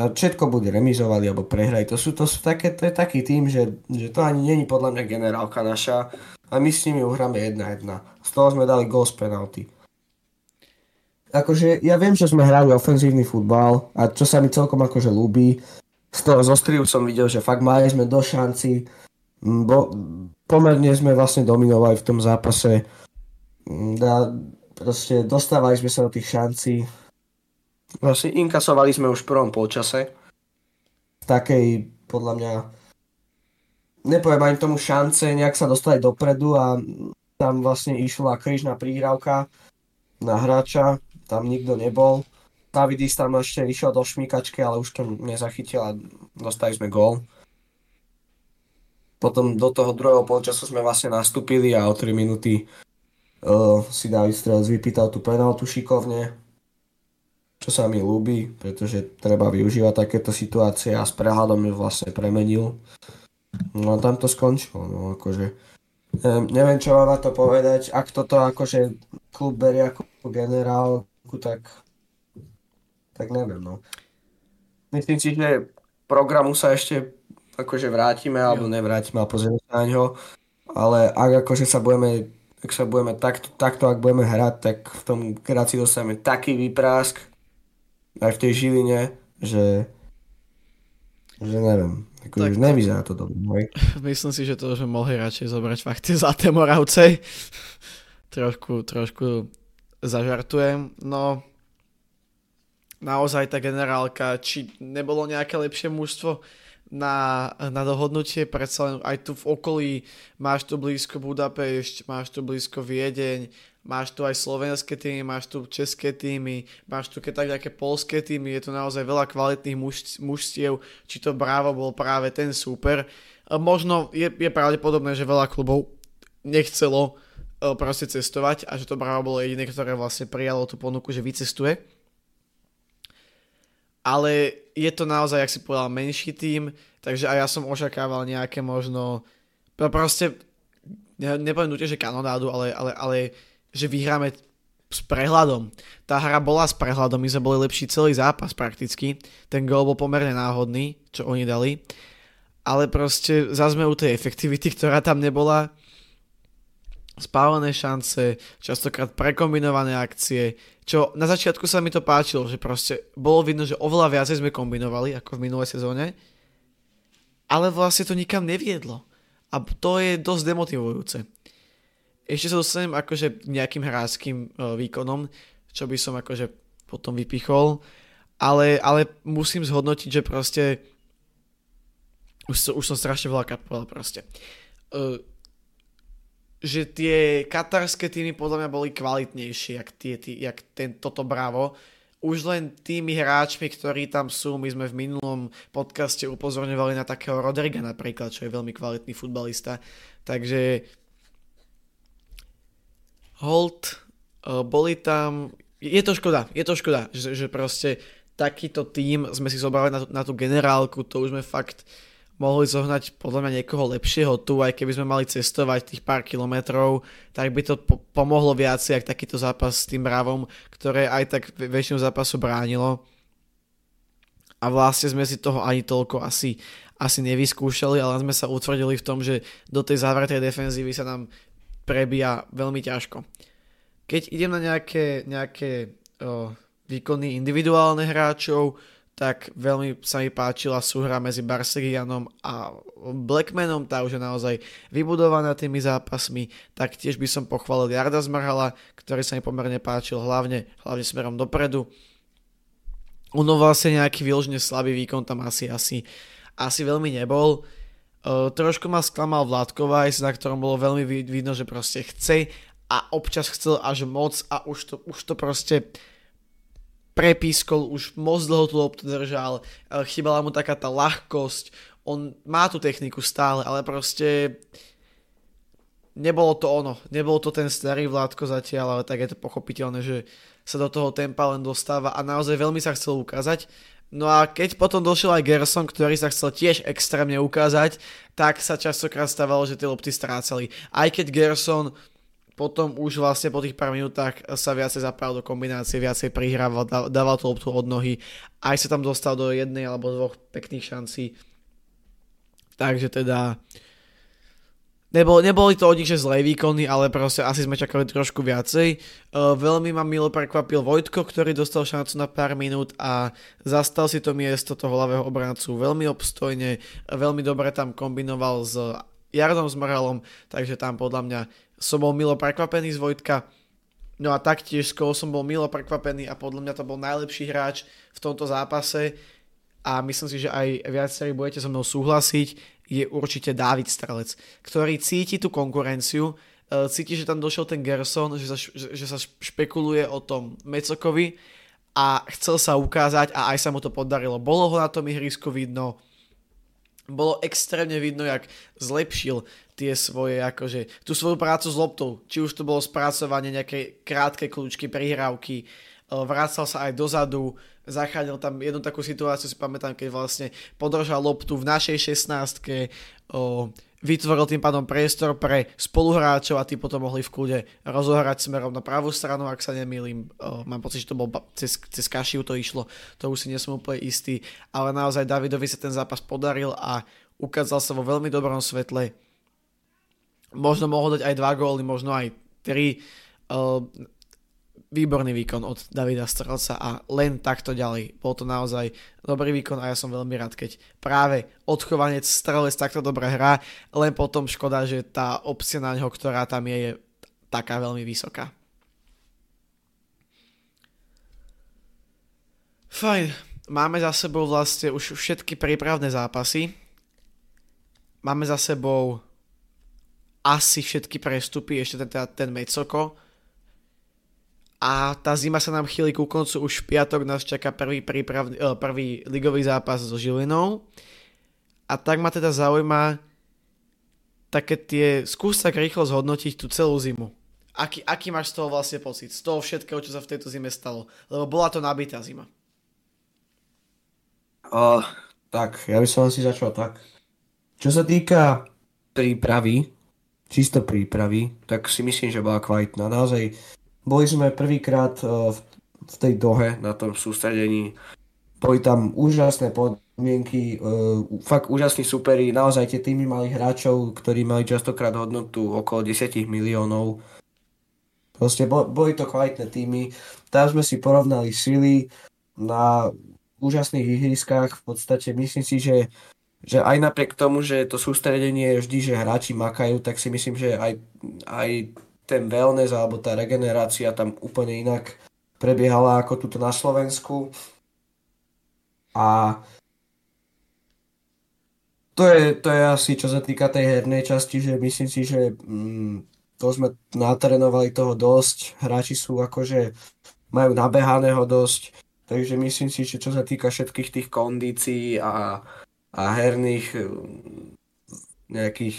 všetko bude remizovali alebo prehrali. To sú, to sú také, to je taký tým, že, že to ani není podľa mňa generálka naša a my s nimi uhráme 1-1. Z toho sme dali gol z penalty. Akože ja viem, že sme hrali ofenzívny futbal a čo sa mi celkom akože ľúbi. Z toho zostriu som videl, že fakt mali sme do šanci, Bo, pomerne sme vlastne dominovali v tom zápase. Da, proste dostávali sme sa do tých šancí. Vlastne inkasovali sme už v prvom polčase. V takej, podľa mňa, nepoviem ani tomu šance nejak sa dostali dopredu a tam vlastne išla krížna príhrávka na hráča, tam nikto nebol. Davidis tam ešte išiel do šmíkačky, ale už to nezachytil a dostali sme gól. Potom do toho druhého polčasu sme vlastne nastúpili a o 3 minúty uh, si David Strelec vypýtal tú penaltu šikovne, čo sa mi ľúbi, pretože treba využívať takéto situácie a s prehľadom ju vlastne premenil. No a tam to skončilo, no akože neviem, čo mám na to povedať, ak toto akože klub berie ako generálku, tak tak neviem, no. Myslím si, že programu sa ešte akože vrátime, alebo nevrátime a pozrieme sa na ňo. Ale ak akože sa budeme, ak sa budeme takto, takto ak budeme hrať, tak v tom Graci dostaneme taký výprásk aj v tej Žiline, že že neviem. Akože Tak- nevyzerá to dobre. Myslím si, že to sme mohli radšej zobrať fakt tie zlaté Moravce. trošku, trošku zažartujem. No, naozaj tá generálka, či nebolo nejaké lepšie mužstvo na, na dohodnutie, predsa len aj tu v okolí máš tu blízko Budapešť, máš tu blízko Viedeň, máš tu aj slovenské týmy, máš tu české týmy, máš tu keď tak nejaké polské týmy, je tu naozaj veľa kvalitných muž, mužstiev, či to Bravo bol práve ten super. Možno je, je pravdepodobné, že veľa klubov nechcelo e, proste cestovať a že to Bravo bolo jediné, ktoré vlastne prijalo tú ponuku, že vycestuje. Ale je to naozaj, jak si povedal, menší tým, takže aj ja som očakával nejaké možno, proste, nepoviem nutne, že kanonádu, ale, ale, ale že vyhráme s prehľadom. Tá hra bola s prehľadom, my sme boli lepší celý zápas prakticky, ten gol bol pomerne náhodný, čo oni dali, ale proste zase u tej efektivity, ktorá tam nebola, spálené šance, častokrát prekombinované akcie, čo na začiatku sa mi to páčilo, že proste bolo vidno, že oveľa viacej sme kombinovali ako v minulej sezóne, ale vlastne to nikam neviedlo. A to je dosť demotivujúce. Ešte sa dostanem akože nejakým hráčským e, výkonom, čo by som akože potom vypichol, ale, ale musím zhodnotiť, že proste už, už som strašne veľa kapoval proste. Uh, že tie katarské týmy podľa mňa boli kvalitnejšie, jak, tie, jak ten, toto Bravo. Už len tými hráčmi, ktorí tam sú, my sme v minulom podcaste upozorňovali na takého Rodriga napríklad, čo je veľmi kvalitný futbalista. Takže hold, uh, boli tam, je to škoda, je to škoda, že, že proste takýto tým sme si zobrali na, na tú generálku, to už sme fakt mohli zohnať podľa mňa niekoho lepšieho tu, aj keby sme mali cestovať tých pár kilometrov, tak by to po- pomohlo viacej, ak takýto zápas s tým Bravom, ktoré aj tak väčšinu zápasu bránilo. A vlastne sme si toho ani toľko asi, asi nevyskúšali, ale sme sa utvrdili v tom, že do tej závratej defenzívy sa nám prebíja veľmi ťažko. Keď idem na nejaké, nejaké o, výkony individuálne hráčov, tak veľmi sa mi páčila súhra medzi Barsegianom a Blackmanom, tá už je naozaj vybudovaná tými zápasmi, tak tiež by som pochválil Jarda Zmrhala, ktorý sa mi pomerne páčil hlavne, hlavne smerom dopredu. Ono vlastne nejaký vyložne slabý výkon tam asi, asi, asi veľmi nebol. Uh, trošku ma sklamal Vládkovajs, na ktorom bolo veľmi vidno, že proste chce a občas chcel až moc a už to, už to proste prepískol, už moc dlho tú loptu držal, chýbala mu taká tá ľahkosť, on má tú techniku stále, ale proste nebolo to ono, nebolo to ten starý Vládko zatiaľ, ale tak je to pochopiteľné, že sa do toho tempa len dostáva a naozaj veľmi sa chcel ukázať. No a keď potom došiel aj Gerson, ktorý sa chcel tiež extrémne ukázať, tak sa častokrát stávalo, že tie lopty strácali. Aj keď Gerson potom už vlastne po tých pár minútach sa viacej zapájal do kombinácie, viacej prihrával, dával tú loptu od nohy, aj sa tam dostal do jednej alebo dvoch pekných šancí. Takže teda Nebol, neboli to od nich, že zlé výkony, ale proste asi sme čakali trošku viacej. Uh, veľmi ma milo prekvapil Vojtko, ktorý dostal šancu na pár minút a zastal si to miesto toho hlavého obrancu veľmi obstojne, veľmi dobre tam kombinoval s Jardom Zmrhalom, takže tam podľa mňa som bol milo prekvapený z Vojtka. No a taktiež skôr som bol milo prekvapený a podľa mňa to bol najlepší hráč v tomto zápase a myslím si, že aj viacerí budete so mnou súhlasiť, je určite David Strelec, ktorý cíti tú konkurenciu, e, cíti, že tam došiel ten Gerson, že sa, že sa špekuluje o tom Mecokovi a chcel sa ukázať a aj sa mu to podarilo. Bolo ho na tom ihrisku vidno, bolo extrémne vidno, jak zlepšil tie svoje, akože, tú svoju prácu s loptou. Či už to bolo spracovanie nejakej krátkej kľúčky, prihrávky, e, vracal sa aj dozadu, zachránil tam jednu takú situáciu, si pamätám, keď vlastne podržal loptu v našej 16 vytvoril tým pádom priestor pre spoluhráčov a tí potom mohli v kľude rozohrať smerom na pravú stranu, ak sa nemýlim. Mám pocit, že to bol cez, cez Kašiu to išlo, to už si nie som úplne istý, ale naozaj Davidovi sa ten zápas podaril a ukázal sa vo veľmi dobrom svetle. Možno mohol dať aj dva góly, možno aj tri výborný výkon od Davida Strelca a len takto ďalej. Bol to naozaj dobrý výkon a ja som veľmi rád, keď práve odchovanec Strelec takto dobre hrá, len potom škoda, že tá opcia na ňo, ktorá tam je, je taká veľmi vysoká. Fajn, máme za sebou vlastne už všetky prípravné zápasy. Máme za sebou asi všetky prestupy, ešte teda ten Mecoko, a tá zima sa nám chýli ku koncu, už v piatok nás čaká prvý, prípravný, eh, prvý ligový zápas so Žilinou. A tak ma teda zaujíma také tie, skús tak rýchlo zhodnotiť tú celú zimu. Aký, aký máš z toho vlastne pocit? Z toho všetkého, čo sa v tejto zime stalo? Lebo bola to nabitá zima. Uh, tak, ja by som asi začal tak. Čo sa týka prípravy, čisto prípravy, tak si myslím, že bola kvalitná. Naozaj boli sme prvýkrát uh, v, tej dohe na tom sústredení. Boli tam úžasné podmienky, uh, fakt úžasní superi. Naozaj tie týmy mali hráčov, ktorí mali častokrát hodnotu okolo 10 miliónov. Proste bo, boli to kvalitné týmy. Tam sme si porovnali sily na úžasných ihriskách. V podstate myslím si, že že aj napriek tomu, že to sústredenie je vždy, že hráči makajú, tak si myslím, že aj, aj ten wellness alebo tá regenerácia tam úplne inak prebiehala ako tuto na Slovensku. A to je, to je asi čo sa týka tej hernej časti, že myslím si, že mm, to sme natrenovali toho dosť. Hráči sú akože majú nabehaného dosť. Takže myslím si, že čo sa týka všetkých tých kondícií a, a herných nejakých,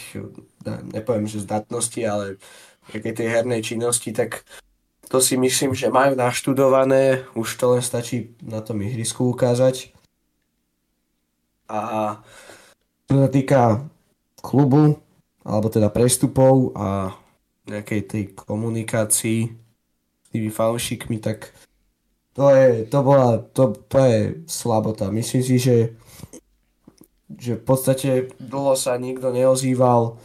nepoviem, že zdatností, ale nejakej tej hernej činnosti, tak to si myslím, že majú naštudované, už to len stačí na tom ihrisku ukázať. A čo sa týka klubu, alebo teda prestupov a nejakej tej komunikácii s tými fanúšikmi, tak to je, to bola, to, to je slabota. Myslím si, že, že v podstate dlho sa nikto neozýval,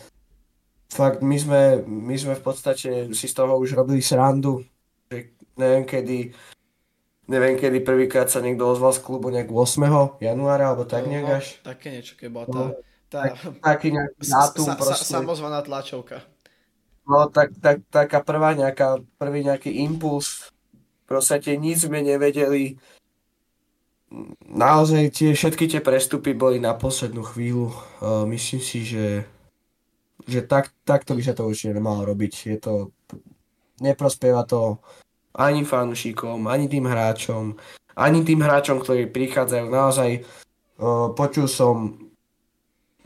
fakt my sme, my sme v podstate si z toho už robili srandu, že neviem kedy, neviem kedy prvýkrát sa niekto ozval z klubu nejak 8. januára, alebo tak nejak až. No, také niečo, keď bola tá, tá tak, taký nejaký dátum sa, proste. Sa, samozvaná tlačovka. No tak, tak, taká prvá nejaká, prvý nejaký impuls, proste nič sme nevedeli, naozaj tie, všetky tie prestupy boli na poslednú chvíľu. Uh, myslím si, že že tak, takto by sa to určite nemalo robiť. Je to, neprospieva to ani fanúšikom, ani tým hráčom, ani tým hráčom, ktorí prichádzajú. Naozaj uh, počul som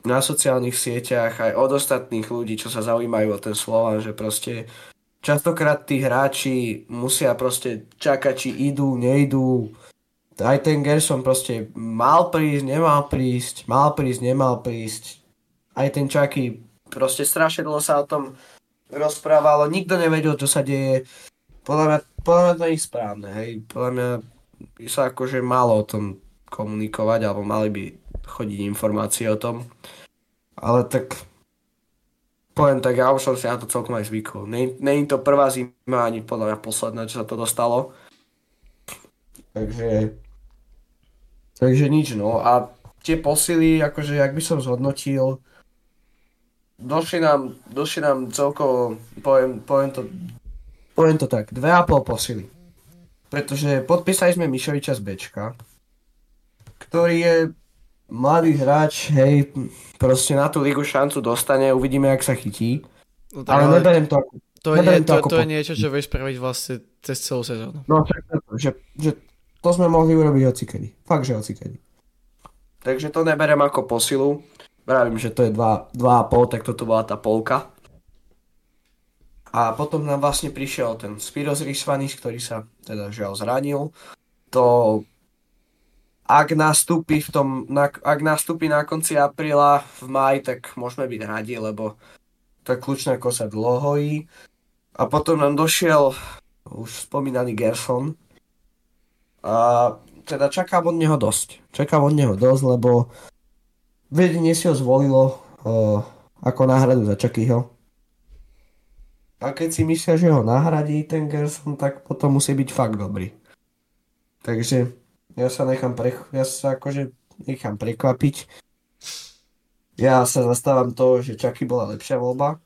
na sociálnych sieťach aj od ostatných ľudí, čo sa zaujímajú o ten Slovan, že proste častokrát tí hráči musia proste čakať, či idú, nejdú. Aj ten Gerson proste mal prísť, nemal prísť, mal prísť, nemal prísť. Aj ten Čaky Proste strašne dlho sa o tom rozprávalo, nikto nevedel, čo sa deje. Podľa mňa, podľa mňa to je správne, hej. Podľa mňa by sa akože malo o tom komunikovať, alebo mali by chodiť informácie o tom. Ale tak poviem tak, ja už som si na to celkom aj zvykol. Není to prvá zima, ani podľa mňa posledná, čo sa to dostalo. Takže, takže nič, no. A tie posily, akože, ak by som zhodnotil, došli nám, došli nám celkovo, poviem, poviem, to, poviem to tak, dve a pol posily. Pretože podpísali sme Mišoviča z Bčka, ktorý je mladý hráč, hej, proste na tú ligu šancu dostane, uvidíme, jak sa chytí. No ale, ale neberiem to ako... To, je, to, to, to je niečo, čo vieš spraviť vlastne cez celú sezónu. No, že, že to sme mohli urobiť hocikedy. Fakt, že hocikedy. Takže to neberiem ako posilu. Vravím, že to je 2,5, tak toto bola tá polka. A potom nám vlastne prišiel ten Spiros Rysvanis, ktorý sa teda žiaľ zranil. To ak nastúpi, v tom, na, ak nastúpi na konci apríla v maj, tak môžeme byť radi, tá kľúčná kosa dlho hojí. A potom nám došiel už spomínaný Gerson. A teda čakám od neho dosť. Čakám od neho dosť, lebo vedenie si ho zvolilo uh, ako náhradu za Chuckyho. A keď si myslia, že ho nahradí ten Gerson, tak potom musí byť fakt dobrý. Takže ja sa nechám, pre, ja sa akože nechám prekvapiť. Ja sa zastávam toho, že Chucky bola lepšia voľba.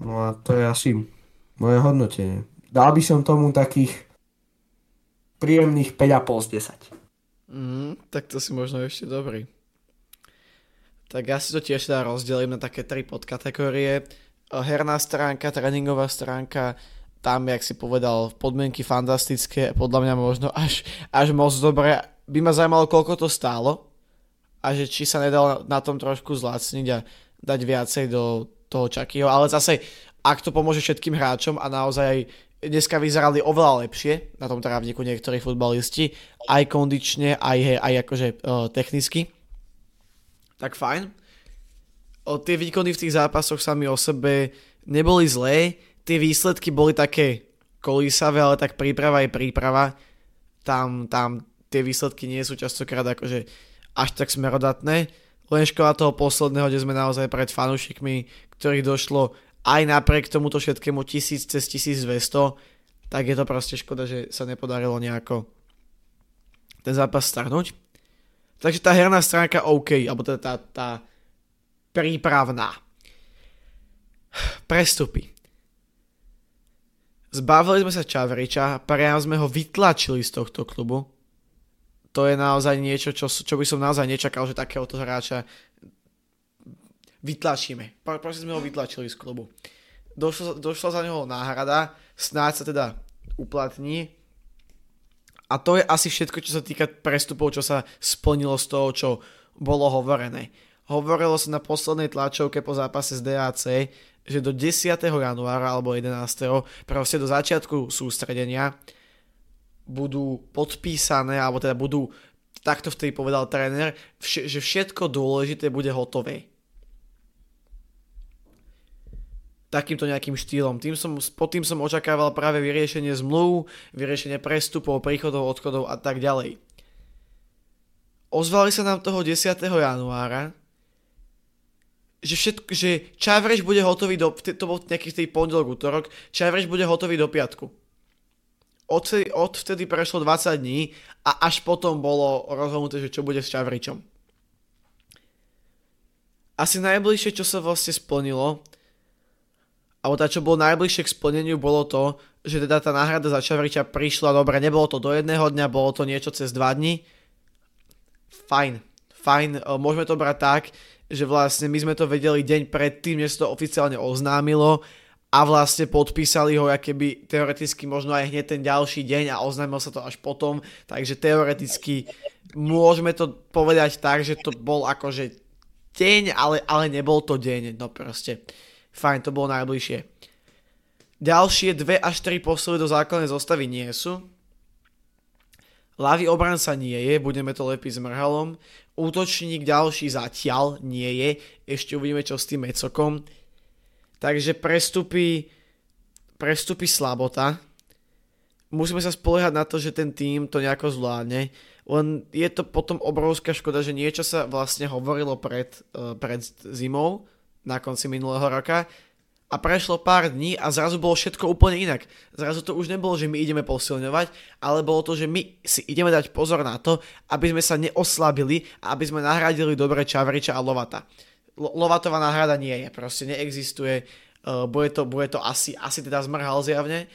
No a to je asi moje hodnotenie. Dal by som tomu takých príjemných 5,5 z 10. Mm, tak to si možno ešte dobrý. Tak ja si to tiež teda rozdelím na také tri podkategórie. Herná stránka, tréningová stránka, tam, jak si povedal, podmienky fantastické, podľa mňa možno až, až moc dobré. By ma zaujímalo, koľko to stálo a že či sa nedalo na tom trošku zlacniť a dať viacej do toho Čakýho, ale zase, ak to pomôže všetkým hráčom a naozaj dneska vyzerali oveľa lepšie na tom trávniku niektorí futbalisti, aj kondične, aj, aj akože uh, technicky. Tak fajn. O, tie výkony v tých zápasoch sami o sebe neboli zlé, tie výsledky boli také kolísavé, ale tak príprava je príprava. Tam, tam tie výsledky nie sú častokrát akože až tak smerodatné. Len škoda toho posledného, kde sme naozaj pred fanúšikmi, ktorých došlo aj napriek tomuto všetkému 1000 cez 1200, tak je to proste škoda, že sa nepodarilo nejako ten zápas starnúť. Takže tá herná stránka OK, alebo teda tá, tá prípravná. Prestupy. Zbavili sme sa Čavriča, priam sme ho vytlačili z tohto klubu. To je naozaj niečo, čo, čo by som naozaj nečakal, že takéhoto hráča vytlačíme. Proste sme ho vytlačili z klubu. Došlo, došla za neho náhrada, snáď sa teda uplatní. A to je asi všetko, čo sa týka prestupov, čo sa splnilo z toho, čo bolo hovorené. Hovorilo sa na poslednej tlačovke po zápase z DAC, že do 10. januára alebo 11. proste do začiatku sústredenia budú podpísané, alebo teda budú, takto vtedy povedal tréner, že všetko dôležité bude hotové. Takýmto nejakým štýlom. Tým som, pod tým som očakával práve vyriešenie zmluv, vyriešenie prestupov, príchodov, odchodov a tak ďalej. Ozvali sa nám toho 10. januára, že, všetko, že Čavreš bude hotový do, to bol nejaký tej pondelok, útorok, Čavreš bude hotový do piatku. Odvtedy, odvtedy prešlo 20 dní a až potom bolo rozhodnuté, že čo bude s Čavričom. Asi najbližšie, čo sa vlastne splnilo, alebo tá, čo bolo najbližšie k splneniu, bolo to, že teda tá náhrada za Čavriča prišla dobre, nebolo to do jedného dňa, bolo to niečo cez dva dní. Fajn, fajn, e, môžeme to brať tak, že vlastne my sme to vedeli deň predtým, než to oficiálne oznámilo a vlastne podpísali ho, keby teoreticky možno aj hneď ten ďalší deň a oznámil sa to až potom, takže teoreticky môžeme to povedať tak, že to bol akože deň, ale, ale nebol to deň, no proste fajn, to bolo najbližšie. Ďalšie dve až tri posily do základnej zostavy nie sú. Lavý obranca nie je, budeme to lepiť s Mrhalom. Útočník ďalší zatiaľ nie je, ešte uvidíme čo s tým Mecokom. Takže prestupy, prestupy slabota. Musíme sa spoliehať na to, že ten tým to nejako zvládne. Len je to potom obrovská škoda, že niečo sa vlastne hovorilo pred, uh, pred zimou, na konci minulého roka a prešlo pár dní a zrazu bolo všetko úplne inak. Zrazu to už nebolo, že my ideme posilňovať, ale bolo to, že my si ideme dať pozor na to, aby sme sa neoslabili a aby sme nahradili dobre Čavriča a Lovata. L- Lovatová náhrada nie je, proste neexistuje, uh, bude, to, bude to asi, asi teda zmrhal zjavne,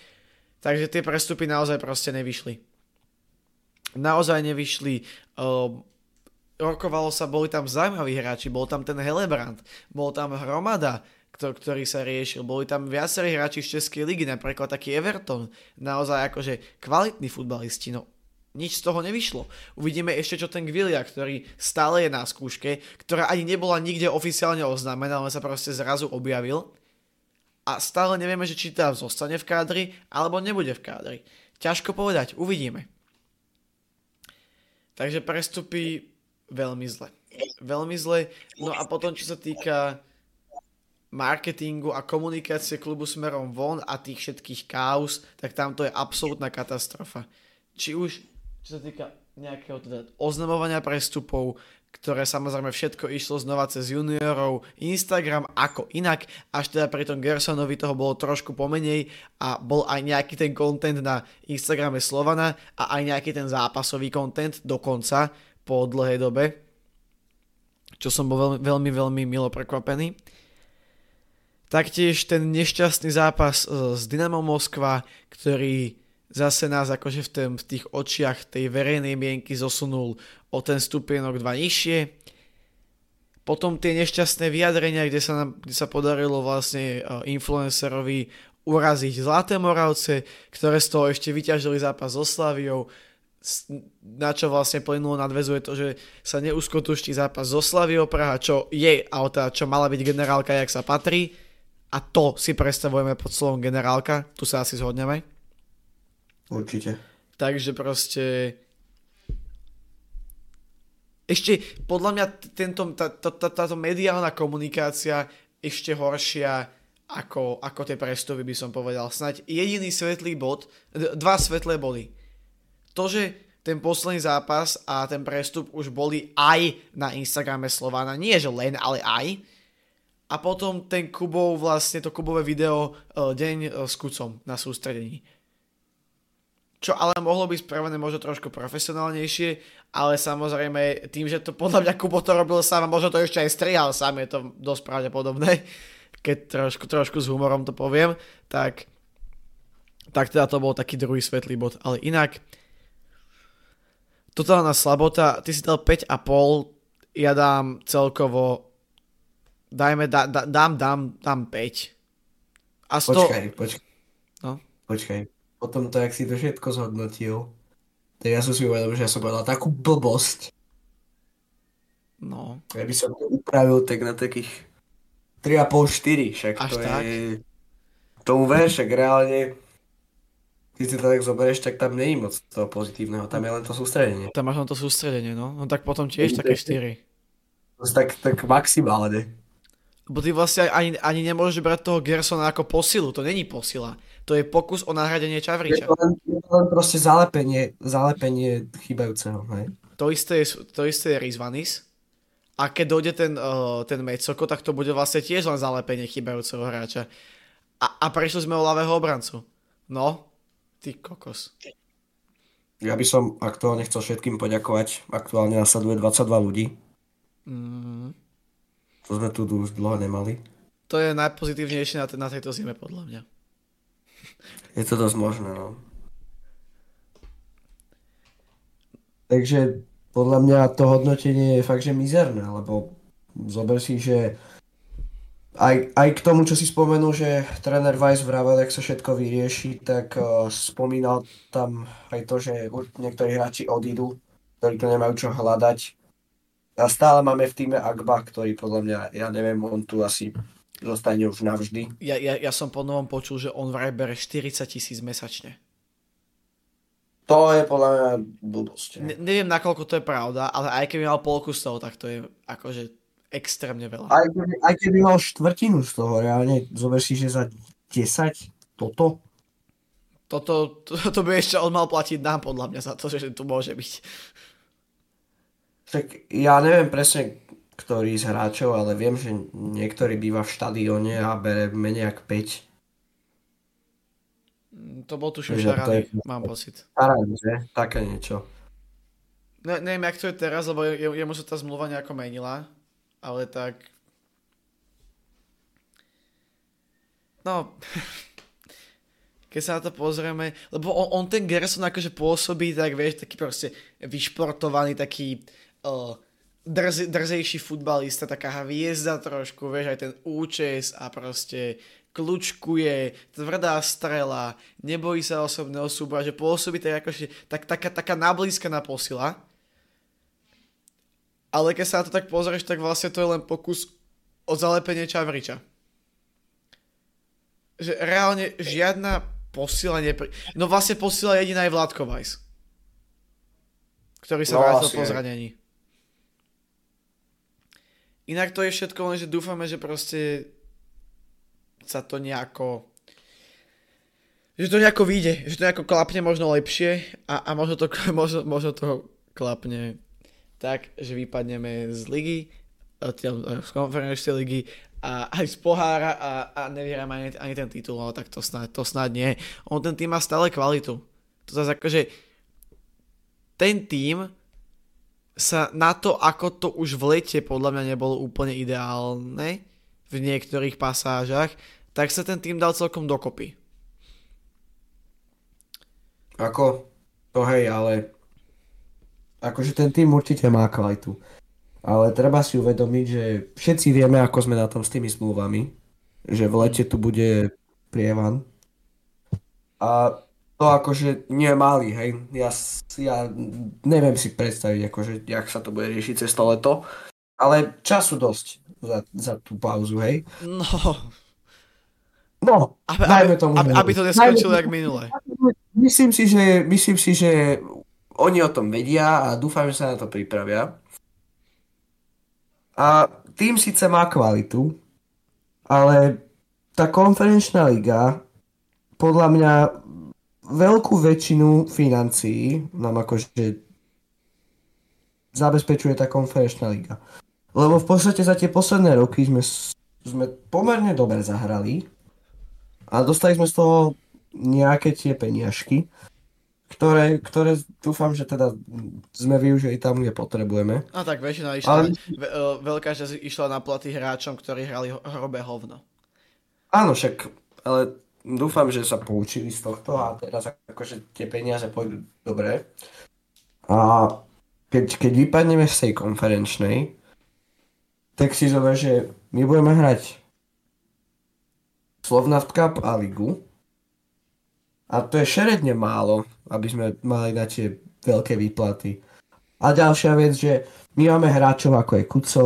takže tie prestupy naozaj proste nevyšli. Naozaj nevyšli, uh, rokovalo sa, boli tam zaujímaví hráči, bol tam ten Helebrand, bol tam Hromada, ktorý sa riešil. Boli tam viacerí hráči z Českej ligy, napríklad taký Everton. Naozaj akože kvalitní futbalisti. No, nič z toho nevyšlo. Uvidíme ešte, čo ten Gvilia, ktorý stále je na skúške, ktorá ani nebola nikde oficiálne oznámená, ale sa proste zrazu objavil. A stále nevieme, že či tam zostane v kádri, alebo nebude v kádri. Ťažko povedať, uvidíme. Takže prestupy veľmi zle. Veľmi zle. No a potom, čo sa týka marketingu a komunikácie klubu smerom von a tých všetkých kaos, tak tam to je absolútna katastrofa. Či už, čo sa týka nejakého teda oznamovania prestupov, ktoré samozrejme všetko išlo znova cez juniorov, Instagram ako inak, až teda pri tom Gersonovi toho bolo trošku pomenej a bol aj nejaký ten content na Instagrame Slovana a aj nejaký ten zápasový content dokonca, po dlhej dobe, čo som bol veľmi, veľmi, veľmi milo prekvapený. Taktiež ten nešťastný zápas e, s Dynamo Moskva, ktorý zase nás akože v, tém, v tých očiach tej verejnej mienky zosunul o ten stupienok dva nižšie. Potom tie nešťastné vyjadrenia, kde sa, nám, kde sa podarilo vlastne uh, influencerovi uraziť Zlaté Moravce, ktoré z toho ešte vyťažili zápas so Slaviou, na čo vlastne plynulo nadvezuje to, že sa neuskutoční zápas so Slaviou Praha, čo je, ale teda čo mala byť generálka, jak sa patrí. A to si predstavujeme pod slovom generálka, tu sa asi zhodneme. Určite. Takže proste ešte podľa mňa tento, tá, tá, tá, táto mediálna komunikácia ešte horšia ako, ako tie prestupy by som povedal. Snaď jediný svetlý bod, dva svetlé body. To, že ten posledný zápas a ten prestup už boli aj na Instagrame Slovana. Nie, že len, ale aj. A potom ten Kubov, vlastne to Kubové video uh, deň uh, s Kucom na sústredení. Čo ale mohlo byť spravené možno trošku profesionálnejšie, ale samozrejme tým, že to podľa mňa Kubo to robil sám a možno to ešte aj strihal sám, je to dosť pravdepodobné keď trošku, trošku s humorom to poviem, tak, tak teda to bol taký druhý svetlý bod. Ale inak, totálna slabota, ty si dal 5,5, ja dám celkovo, dajme, da, da, dám, dám, dám 5. A sto... Počkaj, počkaj. No? Počkaj. Potom to, jak si to všetko zhodnotil, tak ja som si uvedomil, že ja som povedal takú blbosť. No. Ja by som to upravil tak na takých 3,5-4, však Až to tak? je... To uver, však reálne keď si to tak zoberieš, tak tam nie je moc toho pozitívneho, tam je len to sústredenie. Tam máš len to sústredenie, no. No tak potom tiež také 4. Tak, tak maximálne. Lebo ty vlastne ani, ani nemôžeš brať toho Gersona ako posilu, to není posila. To je pokus o nahradenie Je Čavriča. to len, je to len proste zalepenie, zalepenie chýbajúceho, hej. To isté je, to isté je Rizvanis. A keď dojde ten, uh, ten Mecoko, tak to bude vlastne tiež len zalepenie chýbajúceho hráča. A, a prešli sme o ľavého obrancu. No, ty kokos. Ja by som aktuálne chcel všetkým poďakovať. Aktuálne nasleduje 22 ľudí. Mm, To sme tu už dlho nemali. to je najpozitívnejšie na, te- na tejto zime, podľa mňa. Je to dosť možné, no. Takže podľa mňa to hodnotenie je fakt, že mizerné, lebo zober si, že aj, aj k tomu, čo si spomenul, že tréner Weiss vravel, jak sa všetko vyrieši, tak uh, spomínal tam aj to, že niektorí hráči odídu, ktorí to nemajú čo hľadať. A stále máme v týme Agba, ktorý podľa mňa, ja neviem, on tu asi zostane už navždy. Ja, ja, ja som po novom počul, že on vraj bere 40 tisíc mesačne. To je podľa mňa blbosť. Ne, neviem, nakoľko to je pravda, ale aj keby mal polku z toho, tak to je akože extrémne veľa. Aj keby, aj keby mal štvrtinu z toho, reálne, zober si, že za 10 toto, Toto, to, to by ešte on mal platiť nám, podľa mňa, za to, že tu môže byť. tak ja neviem presne, ktorý z hráčov, ale viem, že niektorý býva v štadióne a bere menej ako 5. Mm, To bol tuším Šarany, je- mám pocit. Parád, že? Také niečo. Ne, neviem, jak to je teraz, lebo je, jemu sa tá zmluva nejako menila, ale tak... No, keď sa na to pozrieme, lebo on, on ten Gerson akože pôsobí, tak vieš, taký proste vyšportovaný, taký uh, drze, drzejší futbalista, taká hviezda trošku, vieš, aj ten účes a proste kľúčkuje, tvrdá strela, nebojí sa osobného súboja, že pôsobí tak akože, tak, taká, taká nablízkaná posila. Ale keď sa na to tak pozrieš, tak vlastne to je len pokus o zalepenie Čavriča. Že reálne žiadna posila nepri... No vlastne posila jediná je Vládko Weiss. Ktorý sa No, vrátil po zranení. Inak to je všetko len, že dúfame, že proste sa to nejako že to nejako vyjde, že to nejako klapne možno lepšie a, a možno, to, možno, možno to klapne tak, že vypadneme z ligy, eh, z konferenčnej ligy a aj z pohára a, a nevyhráme ani, ani ten titul, ale tak to snáď, to snáď nie. On ten tým má stále kvalitu. To zase akože ten tým sa na to, ako to už v lete podľa mňa nebolo úplne ideálne v niektorých pasážach, tak sa ten tým dal celkom dokopy. Ako, to hej, ale akože ten tým určite má kvalitu. Ale treba si uvedomiť, že všetci vieme, ako sme na tom s tými zmluvami. Že v lete tu bude prievan. A to akože nie malý, hej. Ja, ja neviem si predstaviť, akože, jak sa to bude riešiť cez to leto. Ale času dosť za, za tú pauzu, hej. No, No, aby, aby, tomu. aby, aby to neskončilo jak minule. Myslím si, že, myslím si, že oni o tom vedia a dúfam, že sa na to pripravia. A tým síce má kvalitu, ale tá konferenčná liga podľa mňa veľkú väčšinu financií nám akože zabezpečuje tá konferenčná liga. Lebo v podstate za tie posledné roky sme, sme pomerne dobre zahrali a dostali sme z toho nejaké tie peniažky, ktoré, ktoré dúfam, že teda sme využili tam, kde potrebujeme. No tak väčšina išla, Ale... ve, e, veľká časť išla na platy hráčom, ktorí hrali hrobé hovno. Áno, však, ale dúfam, že sa poučili z tohto a teraz akože tie peniaze pôjdu dobre. A keď, keď vypadneme z tej konferenčnej, tak si zober, že my budeme hrať Slovnaft Cup a Ligu. A to je šeredne málo, aby sme mali na tie veľké výplaty. A ďalšia vec, že my máme hráčov ako je Kuco,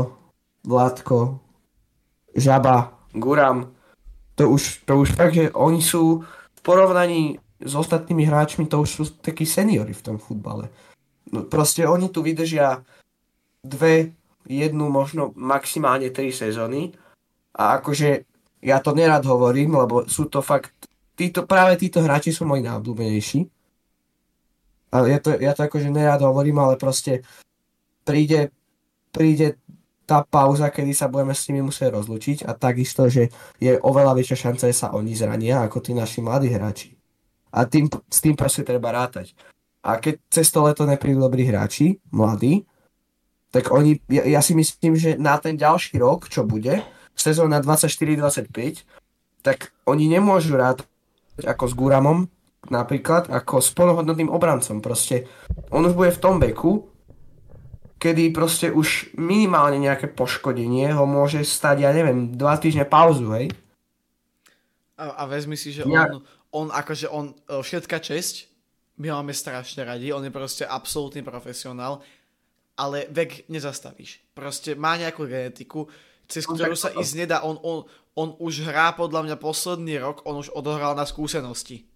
Vládko, Žaba, Guram. To už, to už fakt, že oni sú v porovnaní s ostatnými hráčmi, to už sú takí seniory v tom futbale. No, proste oni tu vydržia dve, jednu, možno maximálne tri sezóny a akože ja to nerad hovorím, lebo sú to fakt, títo, práve títo hráči sú moji najobľúbenejší. Ale ja to, ja to akože nerad hovorím, ale proste príde, príde tá pauza, kedy sa budeme s nimi musieť rozlučiť a takisto, že je oveľa väčšia šanca, že sa oni zrania ako tí naši mladí hráči. A tým, s tým proste treba rátať. A keď cez to leto neprídu dobrí hráči, mladí, tak oni, ja, ja si myslím, že na ten ďalší rok, čo bude, sezóna 24-25, tak oni nemôžu rád ako s Guramom, napríklad, ako s plnohodnotným obrancom. Proste on už bude v tom veku, kedy proste už minimálne nejaké poškodenie ho môže stať, ja neviem, dva týždne pauzu, hej? A, a vezmi si, že ja... on, on akože on, e, všetka česť, my máme strašne radi, on je proste absolútny profesionál, ale vek nezastavíš. Proste má nejakú genetiku, cez ktorú sa ísť nedá. On, on, on už hrá podľa mňa posledný rok, on už odohral na skúsenosti.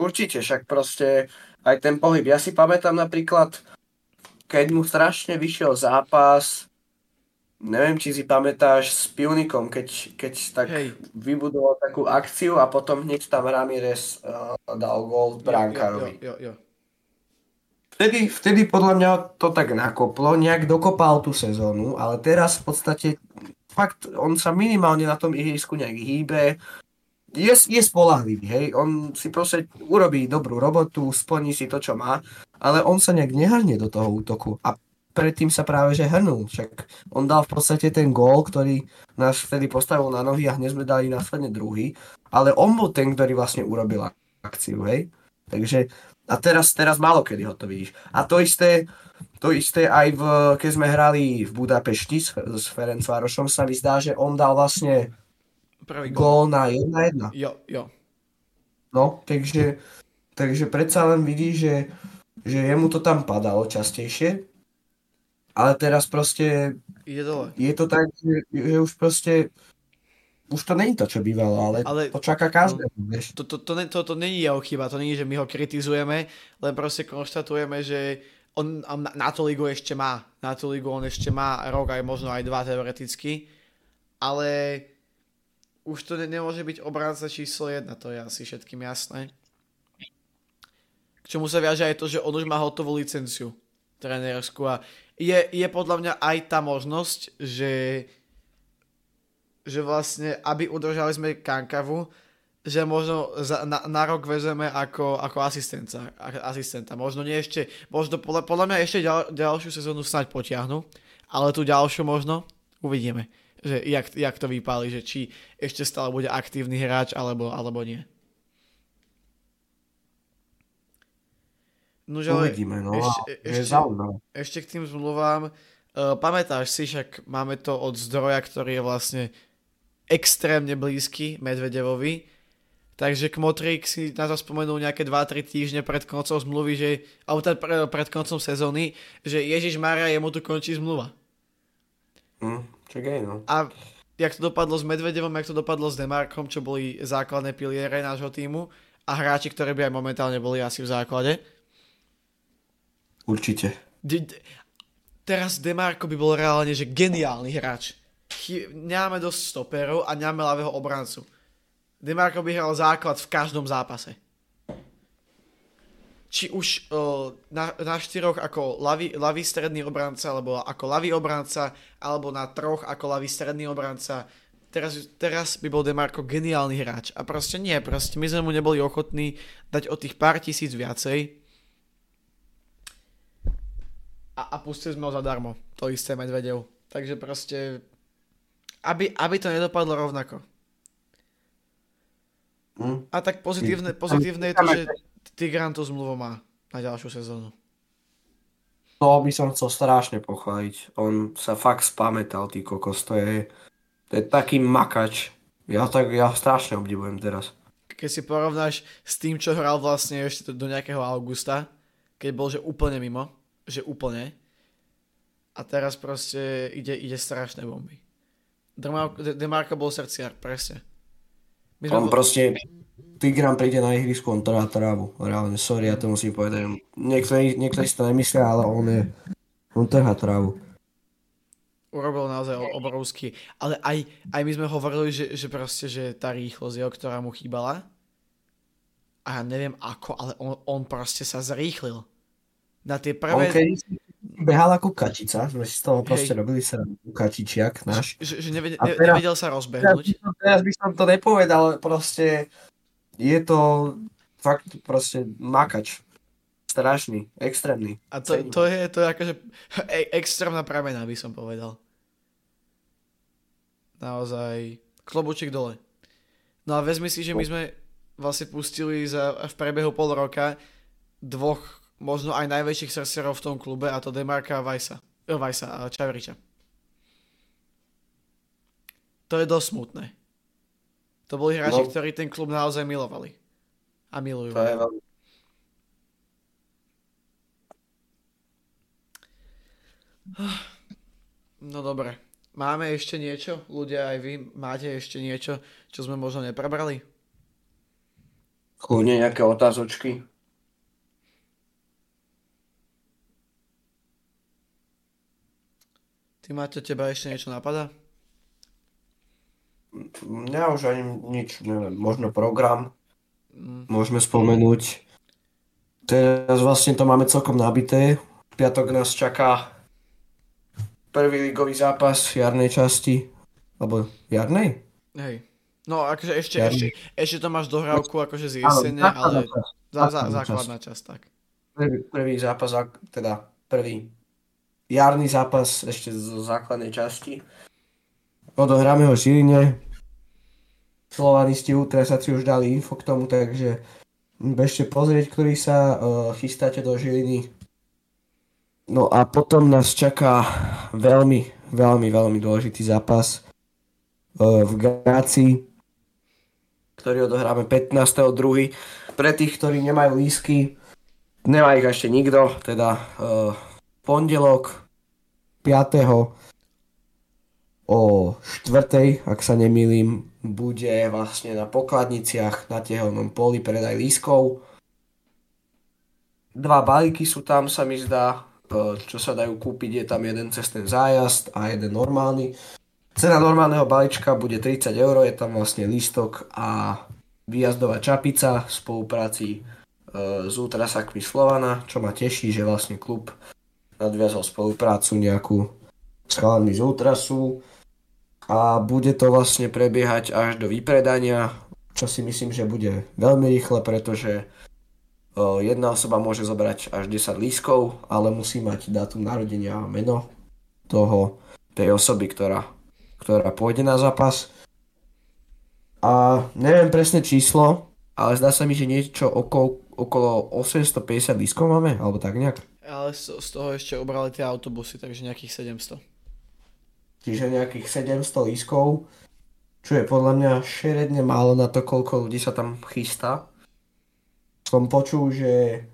Určite, však proste aj ten pohyb. Ja si pamätám napríklad, keď mu strašne vyšiel zápas, neviem, či si pamätáš s Pionikom, keď, keď tak Hej. vybudoval takú akciu a potom hneď tam Ramirez uh, dal gol Brankárovi. Jo, jo, jo, jo vtedy, vtedy podľa mňa to tak nakoplo, nejak dokopal tú sezónu, ale teraz v podstate fakt on sa minimálne na tom ihrisku nejak hýbe, je, je spolahlivý, hej, on si proste urobí dobrú robotu, splní si to, čo má, ale on sa nejak nehrnie do toho útoku. A predtým sa práve že hrnul, však on dal v podstate ten gól, ktorý nás vtedy postavil na nohy a hneď sme dali následne druhý, ale on bol ten, ktorý vlastne urobil akciu, hej, takže a teraz, teraz málo kedy ho to vidíš. A to isté, to isté aj v, keď sme hrali v Budapešti s, s Várošom, sa mi zdá, že on dal vlastne Prvý gól na 1-1. Jo, jo. No, takže, takže predsa len vidí, že, že jemu to tam padalo častejšie, ale teraz proste Ide dole. je to tak, že, že už proste už to není to, čo bývalo, ale, ale to čaká každého, no, vieš. To, to, to, to, to není jeho chyba, to není, že my ho kritizujeme, len proste konštatujeme, že on na, na tú ligu ešte má. Na tú ligu on ešte má rok, aj možno aj dva teoreticky, ale už to ne, nemôže byť obranca číslo jedna, to je asi všetkým jasné. K čomu sa viaže aj to, že on už má hotovú licenciu trénersku a je, je podľa mňa aj tá možnosť, že že vlastne, aby udržali sme Kankavu, že možno za, na, na rok vezeme ako, ako asistenta, asistenta. Možno nie ešte, možno podľa, podľa mňa ešte ďal, ďalšiu sezónu snáď potiahnu, ale tú ďalšiu možno uvidíme, že jak, jak to vypáli, že či ešte stále bude aktívny hráč alebo, alebo nie. No, ale Uvidíme, no. ešte, ešte, ešte k tým zmluvám. Uh, pamätáš si, však máme to od zdroja, ktorý je vlastne extrémne blízky Medvedevovi. Takže Kmotrik si na to spomenul nejaké 2-3 týždne pred koncom zmluvy, že, alebo teda pre, pred koncom sezóny, že Ježiš Maria, jemu tu končí zmluva. Hm, čakaj, no. A jak to dopadlo s Medvedevom, jak to dopadlo s Demarkom, čo boli základné piliere nášho týmu a hráči, ktorí by aj momentálne boli asi v základe. Určite. D- d- teraz Demarko by bol reálne, že geniálny hráč. Chy- nemáme dosť stoperov a nemáme ľavého obrancu. Demarko by hral základ v každom zápase. Či už uh, na, na štyroch ako ľavý, ľavý stredný obranca, alebo ako ľavý obranca, alebo na troch ako ľavý stredný obranca. Teraz, teraz by bol Demarko geniálny hráč. A proste nie, proste my sme mu neboli ochotní dať o tých pár tisíc viacej. A, a pustili sme ho zadarmo. To isté Medvedev. Takže proste, aby, aby to nedopadlo rovnako. Hm? A tak pozitívne, pozitívne je to, že Tigran tú zmluvu má na ďalšiu sezónu. To by som chcel strašne pochváliť. On sa fakt spamätal, ty kokos. To je, to je taký makač. Ja, tak, ja strašne obdivujem teraz. Keď si porovnáš s tým, čo hral vlastne ešte do nejakého augusta, keď bol že úplne mimo, že úplne. A teraz proste ide, ide strašné bomby. Demarko bol srdciar, presne. My sme on bol... proste, Tigran príde na ihrisku, on trhá trávu. Reálne, sorry, ja to musím povedať. Niektorí, niektorí si to nemyslia, ale on je, on trhá trávu. Urobil naozaj obrovský. Ale aj, aj my sme hovorili, že, že proste, že tá rýchlosť je, ktorá mu chýbala. A ja neviem ako, ale on, on proste sa zrýchlil. Na tie prvé... On keď behal ako kačica, sme si z toho proste Hej. robili sa kačičiak náš. Že, že nevedel, nevedel sa rozbehnúť. Teraz, teraz by som to nepovedal, proste je to fakt proste makač. Strašný, extrémny. A to, to je, to je akože e- extrémna pramena, by som povedal. Naozaj, klobučík dole. No a vezmi si, že my sme vlastne pustili za, v prebehu pol roka dvoch možno aj najväčších srdcerov v tom klube a to Demarka a Vajsa. Vajsa a Čavriča. To je dosť smutné. To boli hráči, no. ktorí ten klub naozaj milovali. A milujú. To je veľmi... No dobre. Máme ešte niečo? Ľudia, aj vy máte ešte niečo, čo sme možno neprebrali? Kľudne nejaké otázočky. Ty máte, teba ešte niečo napadá? Mňa už ani nič, neviem, možno program. Mm. Môžeme spomenúť. Teraz vlastne to máme celkom nabité. V piatok nás čaká prvý ligový zápas v jarnej časti. Alebo jarnej? Hej. No akože ešte, ešte, ešte to máš dohrávku akože z jesene, ale za, za, základná časť, tak. Prvý, prvý zápas, teda prvý jarný zápas ešte zo základnej časti. Odohráme ho Žiline. Slovanisti si už dali info k tomu, takže bežte pozrieť, ktorý sa uh, chystáte do Žiliny. No a potom nás čaká veľmi, veľmi, veľmi dôležitý zápas uh, v Gácii, ktorý odohráme 15.2. Pre tých, ktorí nemajú lísky, nemá ich ešte nikto, teda uh, pondelok 5. o 4. ak sa nemýlim, bude vlastne na pokladniciach na tehelnom poli predaj lískov. Dva balíky sú tam, sa mi zdá, čo sa dajú kúpiť, je tam jeden cez ten zájazd a jeden normálny. Cena normálneho balíčka bude 30 eur, je tam vlastne lístok a výjazdová čapica v spolupráci e, s Ultrasakmi Slovana, čo ma teší, že vlastne klub nadviazal spoluprácu nejakú s chalami z Ultrasu a bude to vlastne prebiehať až do vypredania, čo si myslím, že bude veľmi rýchle, pretože jedna osoba môže zobrať až 10 lískov, ale musí mať dátum narodenia a meno toho, tej osoby, ktorá, ktorá pôjde na zápas. A neviem presne číslo, ale zdá sa mi, že niečo okolo, okolo 850 lístkov máme, alebo tak nejak. Ale z, z toho ešte obrali tie autobusy, takže nejakých 700. Čiže nejakých 700 lístkov, čo je podľa mňa šeredne málo na to, koľko ľudí sa tam chystá. Som počul, že,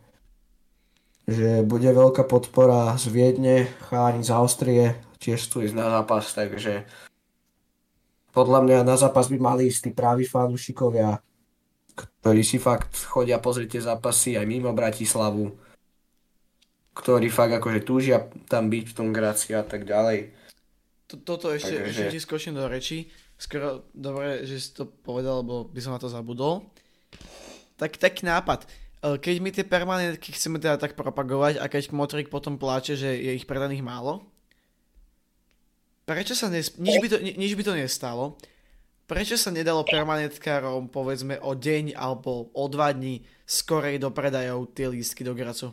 že bude veľká podpora z Viedne, chalani z Austrie, tiež tu ísť na zápas, takže podľa mňa na zápas by mali ísť tí právi fanúšikovia, ktorí si fakt chodia pozrieť tie zápasy aj mimo Bratislavu, ktorí fakt akože túžia tam byť v tom Gráci a tak ďalej. Toto ešte, Takže... ešte ti skočím do reči. Skoro dobre, že si to povedal, lebo by som na to zabudol. Tak taký nápad. E, keď my tie permanentky chceme teda tak propagovať a keď Motrik potom pláče, že je ich predaných málo, prečo sa nes... nič, by to, nič by to nestalo, prečo sa nedalo permanentkárom povedzme o deň alebo o dva dní skorej dopredajov tie lístky do Gracu?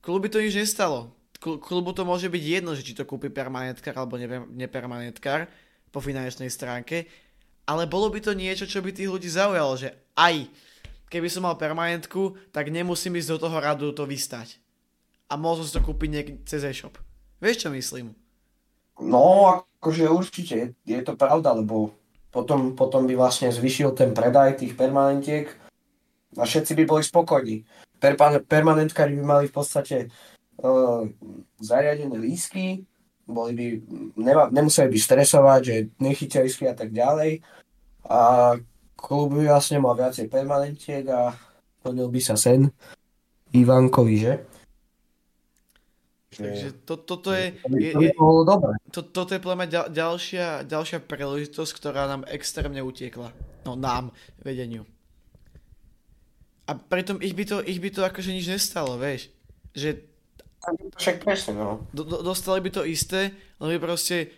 Kluby to nič nestalo. Klubu to môže byť jedno, že či to kúpi permanentkár alebo nepermanentkár po finančnej stránke, ale bolo by to niečo, čo by tých ľudí zaujalo, že aj keby som mal permanentku, tak nemusím ísť do toho radu to vystať. A som si to kúpiť niek- cez e-shop. Vieš, čo myslím? No, akože určite, je to pravda, lebo potom, potom by vlastne zvyšil ten predaj tých permanentiek a všetci by boli spokojní. Per, permanentkári by mali v podstate zariadené lísky, boli by, nema, nemuseli by stresovať, že nechytia lísky a tak ďalej. A klub by vlastne mal viacej permanentiek a plnil by sa sen Ivankovi, že? Takže to, toto je, je, je, to, toto je podľa ďal, ďalšia, ďalšia príležitosť, ktorá nám extrémne utiekla. No nám, vedeniu. A pritom ich by to, ich by to akože nič nestalo, vieš. Že... Však presne, no. Do, do, dostali by to isté, len by proste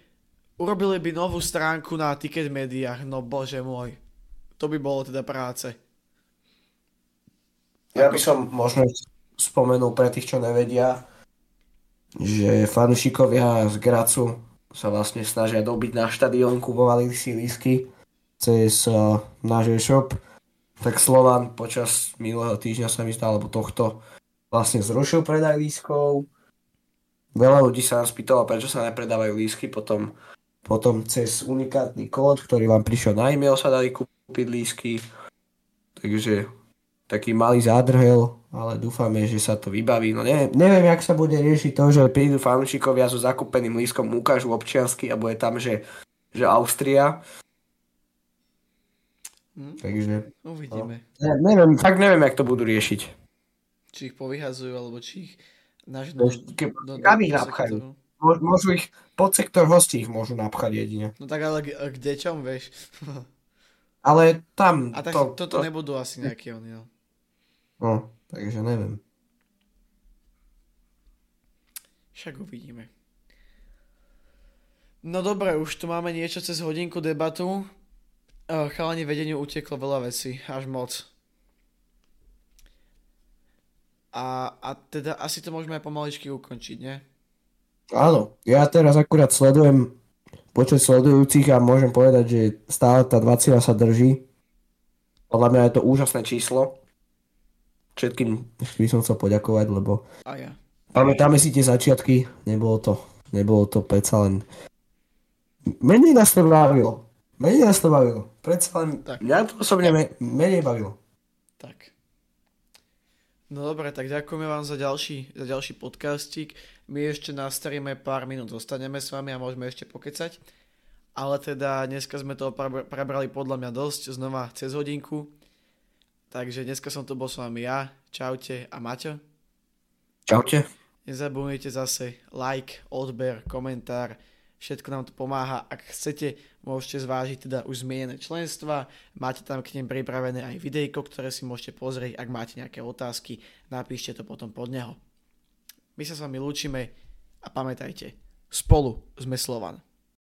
urobili by novú stránku na ticket médiách, no bože môj. To by bolo teda práce. Ja by som možno spomenul pre tých, čo nevedia, že fanúšikovia z Gracu sa vlastne snažia dobiť na štadión, kupovali si lísky cez uh, náš e-shop. Tak Slovan počas minulého týždňa sa mi zdá, alebo tohto vlastne zrušil predaj lískov. Veľa ľudí sa nás pýtalo, prečo sa nepredávajú lísky, potom, potom cez unikátny kód, ktorý vám prišiel na e-mail, sa dali kúpiť lísky. Takže taký malý zádrhel, ale dúfame, že sa to vybaví. No neviem, neviem, jak sa bude riešiť to, že prídu fanúšikovia so zakúpeným lístkom, ukážu občiansky a bude tam, že, že Austria. Hm? Takže... Uvidíme. No, ne, neviem, fakt neviem, jak to budú riešiť. Či ich povyhazujú, alebo či ich nažnú... Kam ich napchajú? Môžu ich, podsektor hostí ich môžu napchať jedine. No tak ale k, k deťom, vieš. ale tam... A tak to, toto to... nebudú asi nejaké oni, no. No, takže neviem. Však uvidíme. No dobre, už tu máme niečo cez hodinku debatu. Chalani vedeniu uteklo veľa veci, až moc. A, a teda asi to môžeme aj pomaličky ukončiť, nie? Áno, ja teraz akurát sledujem počet sledujúcich a môžem povedať, že stále tá 20 sa drží. Podľa mňa je to úžasné číslo všetkým by som chcel poďakovať, lebo a ja. pamätáme si tie začiatky, nebolo to, nebolo to predsa len menej nás to bavilo. Menej nás to bavilo. Predsa len tak. mňa to osobne me, menej bavilo. Tak. No dobre, tak ďakujeme vám za ďalší, za ďalší podcastík. My ešte nastavíme pár minút, zostaneme s vami a môžeme ešte pokecať. Ale teda dneska sme to prebrali podľa mňa dosť, znova cez hodinku. Takže dneska som tu bol s vami ja. Čaute a Maťo. Čaute. Nezabudnite zase like, odber, komentár. Všetko nám to pomáha. Ak chcete, môžete zvážiť teda už zmienené členstva. Máte tam k nim pripravené aj videjko, ktoré si môžete pozrieť. Ak máte nejaké otázky, napíšte to potom pod neho. My sa s vami lúčime a pamätajte, spolu sme Slovan.